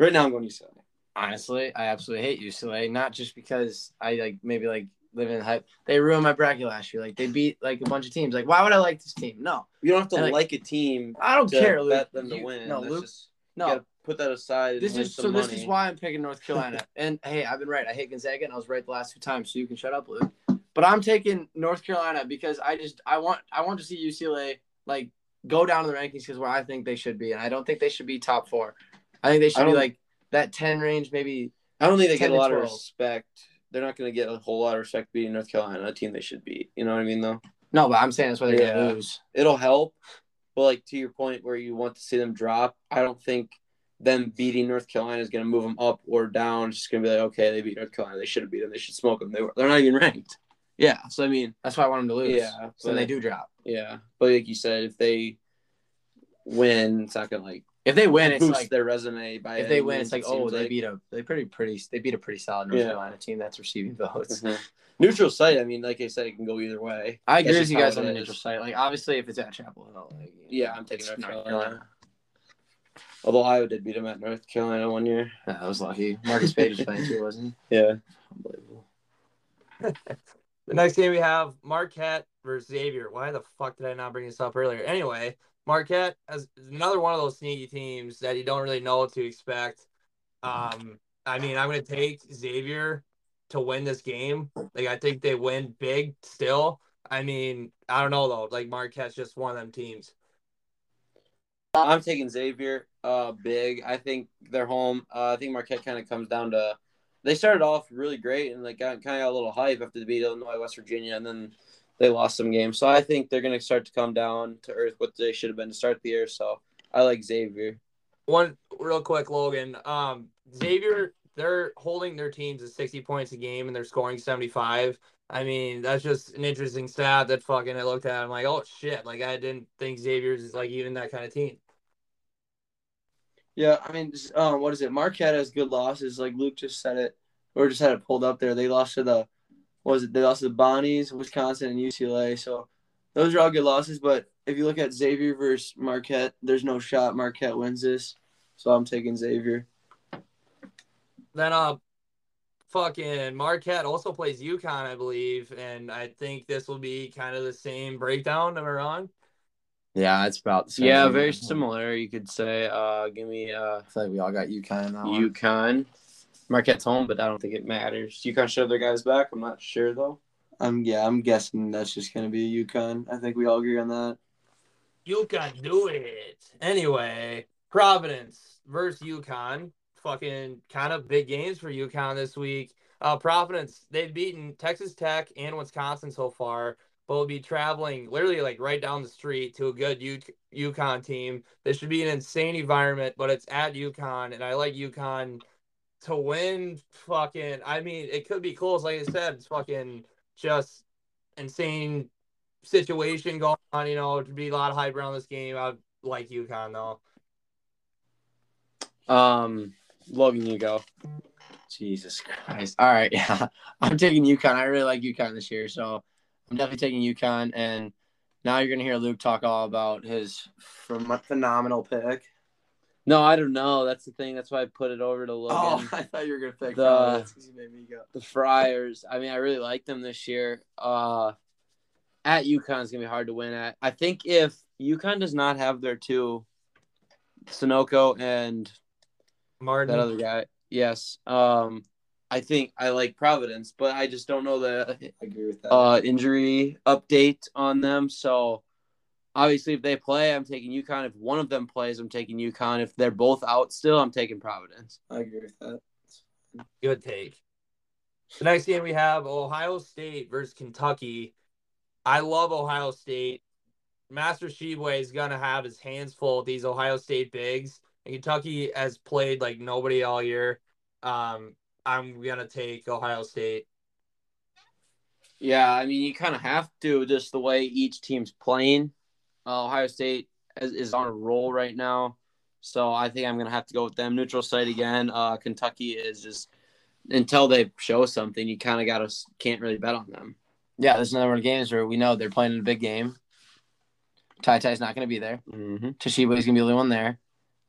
right now I'm going UCLA. honestly, I absolutely hate UCLA. Not just because I like maybe like live in hype. They ruined my bracket last year. Like they beat like a bunch of teams. Like why would I like this team? No, You don't have to like, like, a team I don't to care. Luke. bet them to You- win. No, That's Luke. just, No, put that aside. This is so. This is why I'm picking North Carolina. and hey, I've been right. I hate Gonzaga, and I was right the last two times. So you can shut up, Luke. But I'm taking North Carolina because I just I want I want to see UCLA like go down to the rankings because where I think they should be, and I don't think they should be top four. I think they should be like that ten range, maybe. I don't think they get a lot of respect. They're not going to get a whole lot of respect beating North Carolina, a team they should beat. You know what I mean, though? No, but I'm saying that's why they're Yeah. gonna lose. It'll help, but like to your point where you want to see them drop, I don't think them beating North Carolina is going to move them up or down. It's just going to be like, okay, they beat North Carolina. They should have beat them. They should smoke them. They were, they're not even ranked. Yeah. So, I mean, That's why I want them to lose. Yeah, So but- they do drop. yeah. But like you said, if they win, it's not going to like If they win, it's like their resume by if they win, means, it's like it oh they like. beat a they pretty pretty they beat a pretty solid North Yeah. Carolina team that's receiving votes. Mhm. Neutral site, I mean, like I said, it can go either way. I agree with you guys on the neutral site. Like obviously, if it's at Chapel Hill, like, Yeah, I'm taking it's North Carolina. Although Iowa did beat them at North Carolina one year. Yeah, that was lucky. Marcus Paige was playing too, wasn't he? Yeah. Unbelievable. The next game we have Marquette versus Xavier. Why the fuck did I not bring this up earlier? Anyway, Marquette is another one of those sneaky teams that you don't really know what to expect. Um, I mean, I'm gonna take Xavier to win this game. Like, I think they win big still. I mean, I don't know though. Like, Marquette's just one of them teams. I'm taking Xavier uh, big. I think they're home. Uh, I think Marquette kind of comes down to they started off really great and like got kind of got a little hype after the beat Illinois, West Virginia, and then they lost some games. So I think they're going to start to come down to earth what they should have been to start the year. So I like Xavier. One real quick, Logan. Um, Xavier, they're holding their teams at 60 points a game and they're scoring 75. I mean, that's just an interesting stat that fucking I looked at. I'm like, oh shit. Like, I didn't think Xavier's is like even that kind of team. Yeah, I mean, um, what is it? Marquette has good losses. Like Luke just said it, or just had it pulled up there. They lost to the, what was it? They lost to the Bonnies, Wisconsin, and UCLA. So those are all good losses. But if you look at Xavier versus Marquette, there's no shot Marquette wins this. So I'm taking Xavier. Then, uh, fucking Marquette also plays UConn, I believe. And I think this will be kind of the same breakdown. Am I wrong? Yeah, it's about the same. Yeah, very similar. You could say. Uh, give me uh, I feel like we all got UConn in that one. UConn. Marquette's home, but I don't think it matters. UConn should have their guys back. I'm not sure though. I'm yeah, I'm guessing that's just gonna be UConn. I think we all agree on that. You can do it. Anyway, Providence versus UConn. Fucking kind of big games for UConn this week. Uh, Providence, they've beaten Texas Tech and Wisconsin so far, but will be traveling literally like right down the street to a good U- UConn team. This should be an insane environment, but it's at UConn, and I like UConn to win. Fucking, I mean, it could be close. Like I said, it's fucking just insane situation going on. You know, to be a lot of hype around this game. I like UConn though. Um, Logan, you go. Jesus Christ. All right, yeah. I'm taking UConn. I really like UConn this year, so I'm definitely taking UConn. And now you're gonna hear Luke talk all about his ph- phenomenal pick. No, I don't know. That's the thing. That's why I put it over to Logan. Oh, I thought you were gonna pick The- you made me go. the Friars. I mean, I really like them this year. Uh, at UConn is gonna be hard to win at. I think if UConn does not have their two, Sanogo and Martin. that other guy, yes. Um, I think I like Providence, but I just don't know the I agree with that. uh injury update on them. So obviously, if they play, I'm taking UConn. If one of them plays, I'm taking UConn. If they're both out still, I'm taking Providence. I agree with that. Good take. The next game we have Ohio State versus Kentucky. I love Ohio State. Oscar Tshiebwe is gonna have his hands full with these Ohio State bigs. And Kentucky has played like nobody all year. Um, I'm gonna take Ohio State. Yeah, I mean, you kind of have to just the way each team's playing. Uh, Ohio State is, is on a roll right now, so I think I'm gonna have to go with them. Neutral site again. Uh, Kentucky is just until they show something, you kind of gotta can't really bet on them. Yeah, there's another one of games where we know they're playing in a big game. TyTy's not going to be there. Mm-hmm. Tshiebwe's to be the only one there.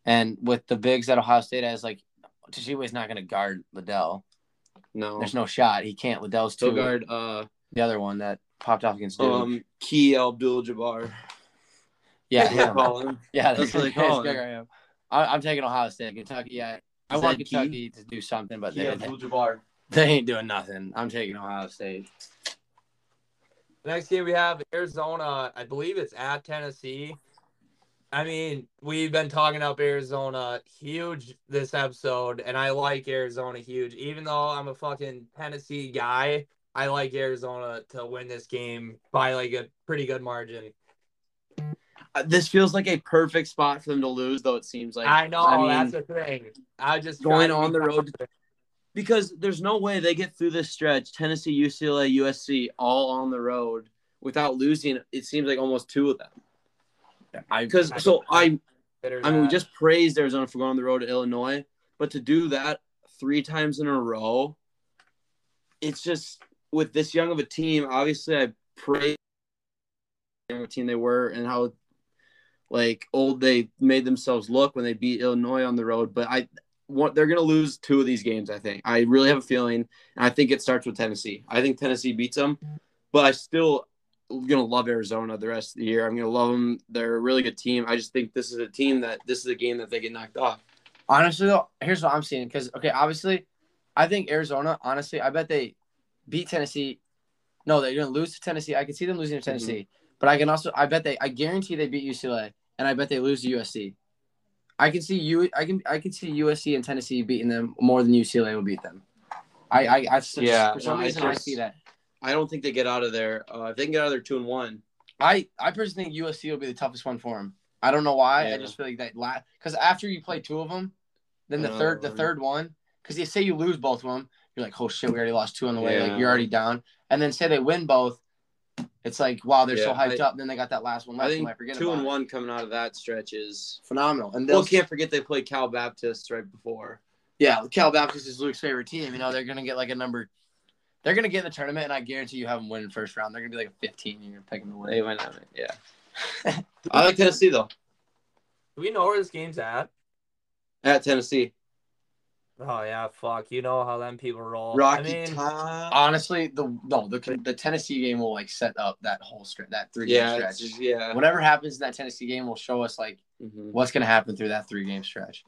And with the bigs that Ohio State has, like, Tshiebwe's not going to guard Liddell. No, There's no shot. He can't. Liddell's too. guard. Uh, The other one that popped off against Duke. um, Key Abdul-Jabbar. Yeah, That's what they him. call him. yeah. That's what they call big him. I am. I, I'm taking Ohio State. Kentucky. Yeah, I want that Key? Kentucky to do something, but Key they, Abdul-Jabbar. they ain't doing nothing. I'm taking Ohio State. The next game we have Arizona. I believe it's at Tennessee. I mean, we've been talking up Arizona huge this episode, and I like Arizona huge. Even though I'm a fucking Tennessee guy, I like Arizona to win this game by like a pretty good margin. Uh, This feels like a perfect spot for them to lose, though. It seems like I know I mean, that's the thing. I just going on the road confident. because there's no way they get through this stretch. Tennessee, UCLA, USC, all on the road without losing. It seems like almost two of them. I Because so I, I mean, we just praised Arizona for going on the road to Illinois, but to do that three times in a row, it's just with this young of a team. Obviously, I praise the team they were and how like old they made themselves look when they beat Illinois on the road. But I want they're gonna lose two of these games. I think I really have a feeling, and I think it starts with Tennessee. I think Tennessee beats them, but I still gonna love Arizona the rest of the year. I'm gonna love them. They're a really good team. I just think this is a team that this is a game that they get knocked off. Honestly, though, here's what I'm seeing. Because okay, obviously, I think Arizona. Honestly, I bet they beat Tennessee. No, they're gonna lose to Tennessee. I can see them losing to Tennessee, mm-hmm. but I can also. I bet they. I guarantee they beat UCLA, and I bet they lose to USC. I can see you. I can. I can see USC and Tennessee beating them more than UCLA will beat them. I. I. I Yeah, For some no, reason, I just- see that. I don't think they get out of there. Uh, if they can get out of there two and one, I. I personally think USC will be the toughest one for them. I don't know why. I just feel like that. last Because after you play two of them, then the Uh, third. The third one. Because you say you lose both of them, you're like, oh shit, we already lost two on the way. Yeah. Like you're already down. And then say they win both, it's like wow, they're so hyped I- up. Then they got that last one I left. you think might forget two about and it. one coming out of that stretch is. phenomenal. And they'll Well, can't forget they played Cal Baptist right before. yeah, Cal Baptist is Luke's favorite team. You know they're gonna get like a number. They're gonna get in the tournament, and I guarantee you have them win in first round. They're gonna be like a 15. And you're gonna pick them to win. They went on it. Yeah. I like Tennessee though. Do we know where this game's at? At Tennessee, Oh yeah, fuck. You know how them people roll. Rocky I mean, Top. Honestly, the no the the Tennessee game will like set up that whole stretch, that three game Yeah, stretch. just, yeah. Whatever happens in that Tennessee game will show us like Mhm. what's gonna happen through that three game stretch.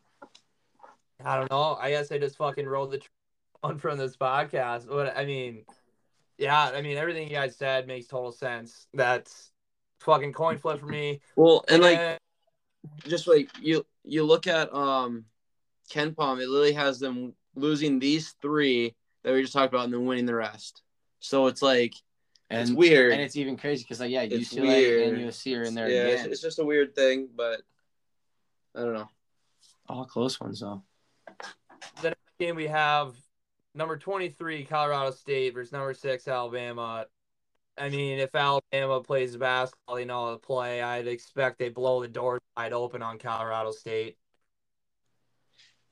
I don't know. I guess I just fucking rolled the tr- on from this podcast. But I mean, yeah, I mean everything you guys said makes total sense. That's fucking coin flip for me. Well, and like just like you you look at um KenPom, it literally has them losing these three that we just talked about and then winning the rest. So it's like And it's weird. and it's even crazy because like yeah, It's UCLA weird. and USC are in there yeah, it's, again. it's just a weird thing, but I don't know. All close ones though. the next game we have number twenty three Colorado State versus number six Alabama. I mean, if Alabama plays basketball, they know how to play. I'd expect they blow the doors wide open on Colorado State.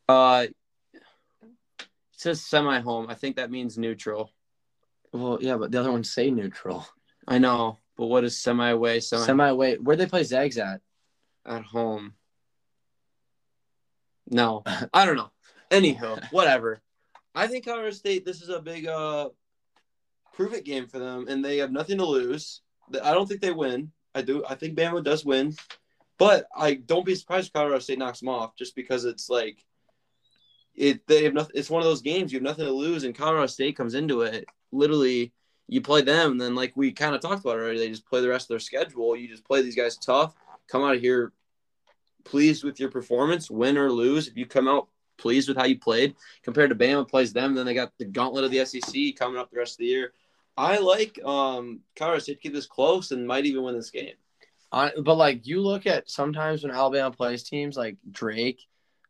Uh, it says semi home. I think that means neutral. Well, yeah, but the other ones say neutral. I know, but what is semi away, semi, Semi wait, where'd they play Zags at? at home? No, I don't know. Anywho, whatever. I think Colorado State. This is a big uh, prove it game for them, and they have nothing to lose. I don't think they win. I do. I think Bama does win, but I don't be surprised if Colorado State knocks them off, just because it's like it. They have nothing. It's one of those games you have nothing to lose, and Colorado State comes into it. Literally, you play them, and then like we kind of talked about already, they just play the rest of their schedule. You just play these guys tough. Come out of here pleased with your performance, win or lose. If you come out pleased with how you played compared to Bama plays them. Then they got the gauntlet of the SEC coming up the rest of the year. I like um, Colorado State to keep this close and might even win this game. But like you look at sometimes when Alabama plays teams like Drake,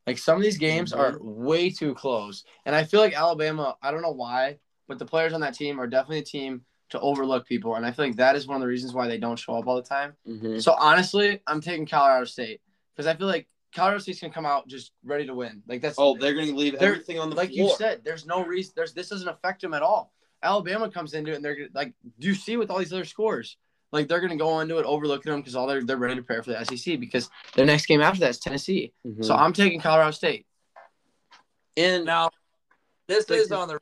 like some of these games are way too close. And I feel like Alabama, I don't know why, but the players on that team are definitely a team to overlook people. And I feel like that is one of the reasons why they don't show up all the time. Mm-hmm. So honestly, I'm taking Colorado State because I feel like Colorado State's gonna come out just ready to win. Like that's Oh, they're going to leave They're- everything on the like floor. you said. There's no reason. There's this doesn't affect them at all. Alabama comes into it and they're like, do you see with all these other scores? Like they're gonna go into it overlooking them because all they're they're ready to prepare for the SEC because their next game after that is Tennessee. Mhm. So I'm taking Colorado State. and Now, this is on the.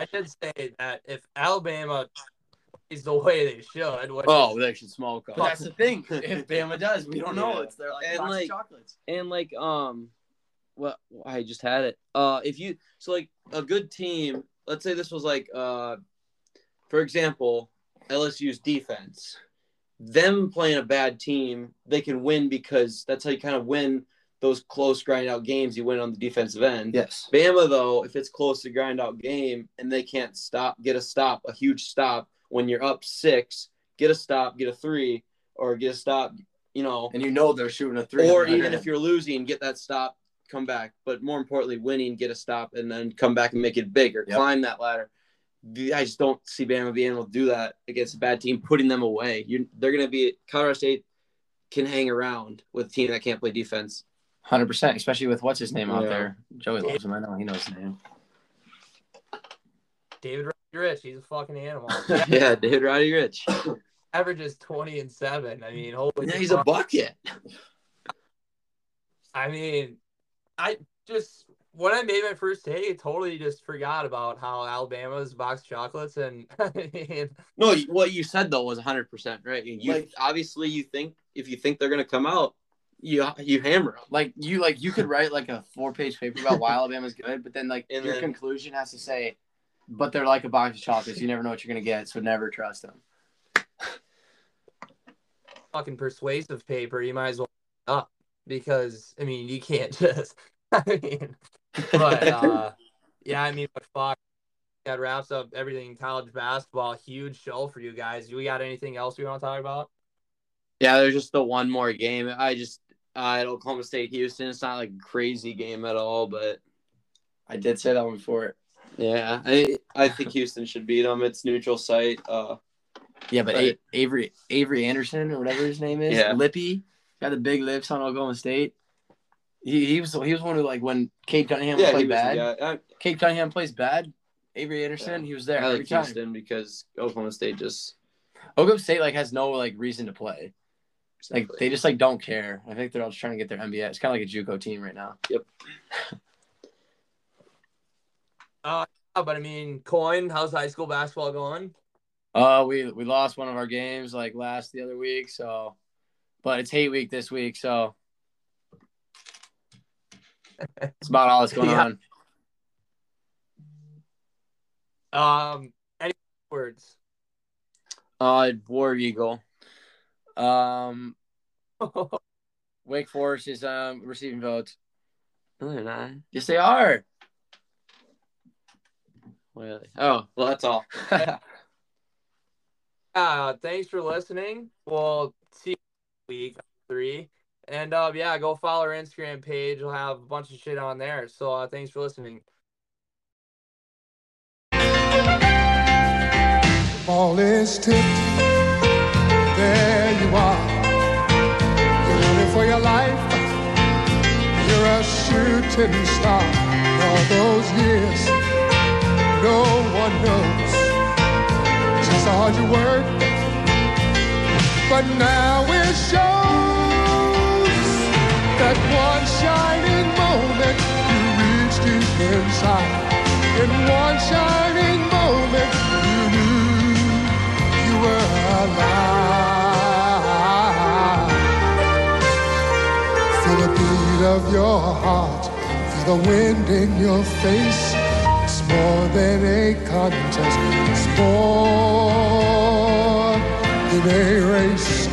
I did say that if Alabama is the way they should, which Oh, is, they should smoke. But that's the thing. If Bama does, we don't know. Yeah. It's they're like And, box of like, chocolates. and like um well i just had it uh if you so like a good team let's say this was like uh for example lsu's defense them playing a bad team they can win because that's how you kind of win those close grind out games you win on the defensive end Yes. bama though if it's close to grind out game and they can't stop get a stop a huge stop when you're up six get a stop get a three or get a stop you know And you know they're shooting a three. or even if you're losing, get that stop, come back. But more importantly, winning, get a stop, and then come back and make it bigger, Yep. climb that ladder. The- I just don't see Bama being able to do that against a bad team, putting them away. you they're going to be Colorado State can hang around with a team that can't play defense. hundred percent, especially with what's his name out Yeah. there. Joey loves him. I know he knows his name. David Rich, he's a fucking animal. yeah, David Roddy Rich. Averages twenty and seven. I mean, holy. Yeah, he's a bucket. I mean, I just when I made my first take, I totally just forgot about how Alabama's box chocolates and No, what you said though was 100 percent right. You Like- obviously you think if you think they're going to come out, you you hammer them. Like you, like you could write like a four-page paper about why Alabama's good, but then like And your then- conclusion has to say, "But they're like a box of chocolates. You never know what you're gonna get, so never trust them." fucking persuasive paper, you might as well up because I mean you can't just I mean but uh yeah, I mean but fuck that wraps up everything college basketball. Huge show for you guys. Do we got anything else we want to talk about? Yeah, there's just the one more game. I just uh, at Oklahoma State Houston. It's not like a crazy game at all, but I did say that one before. yeah, I I think Houston should beat them. It's neutral site. Uh, Yeah, but Right. A- Avery Avery Anderson or whatever his name is, Yeah. Lippy, got the big lips on Oklahoma State. He, he was he was one who like when Cade Cunningham yeah, played bad. the guy. Cade Cunningham plays bad. Avery Anderson, Yeah. he was there I every like time. Because Oklahoma State just Oklahoma State like has no like reason to play. Like they just like don't care. I think they're all just trying to get their NBA. It's kind of like a JUCO team right now. Oh, but I mean, coin. How's high school basketball going? Uh, we we lost one of our games like last the other week, so but it's hate week this week, so it's about all that's going Yeah. on. Um, any words? uh War Eagle. Um, Wake Forest is um receiving votes. No, they're not. Yes, they are. Really? Oh, well, that's all. Uh, thanks for listening. We'll see you week three. And uh, yeah, go follow our Instagram page. We'll have a bunch of shit on there. So uh, thanks for listening. Ball is tipped. There you are. You're running for your life. You're a shooting star. All those years, no one knows just how hard you work. But now that one shining moment you reach deep inside. In one shining moment, you knew you were alive. Feel the beat of your heart, feel the wind in your face. It's more than a contest, it's more than a race.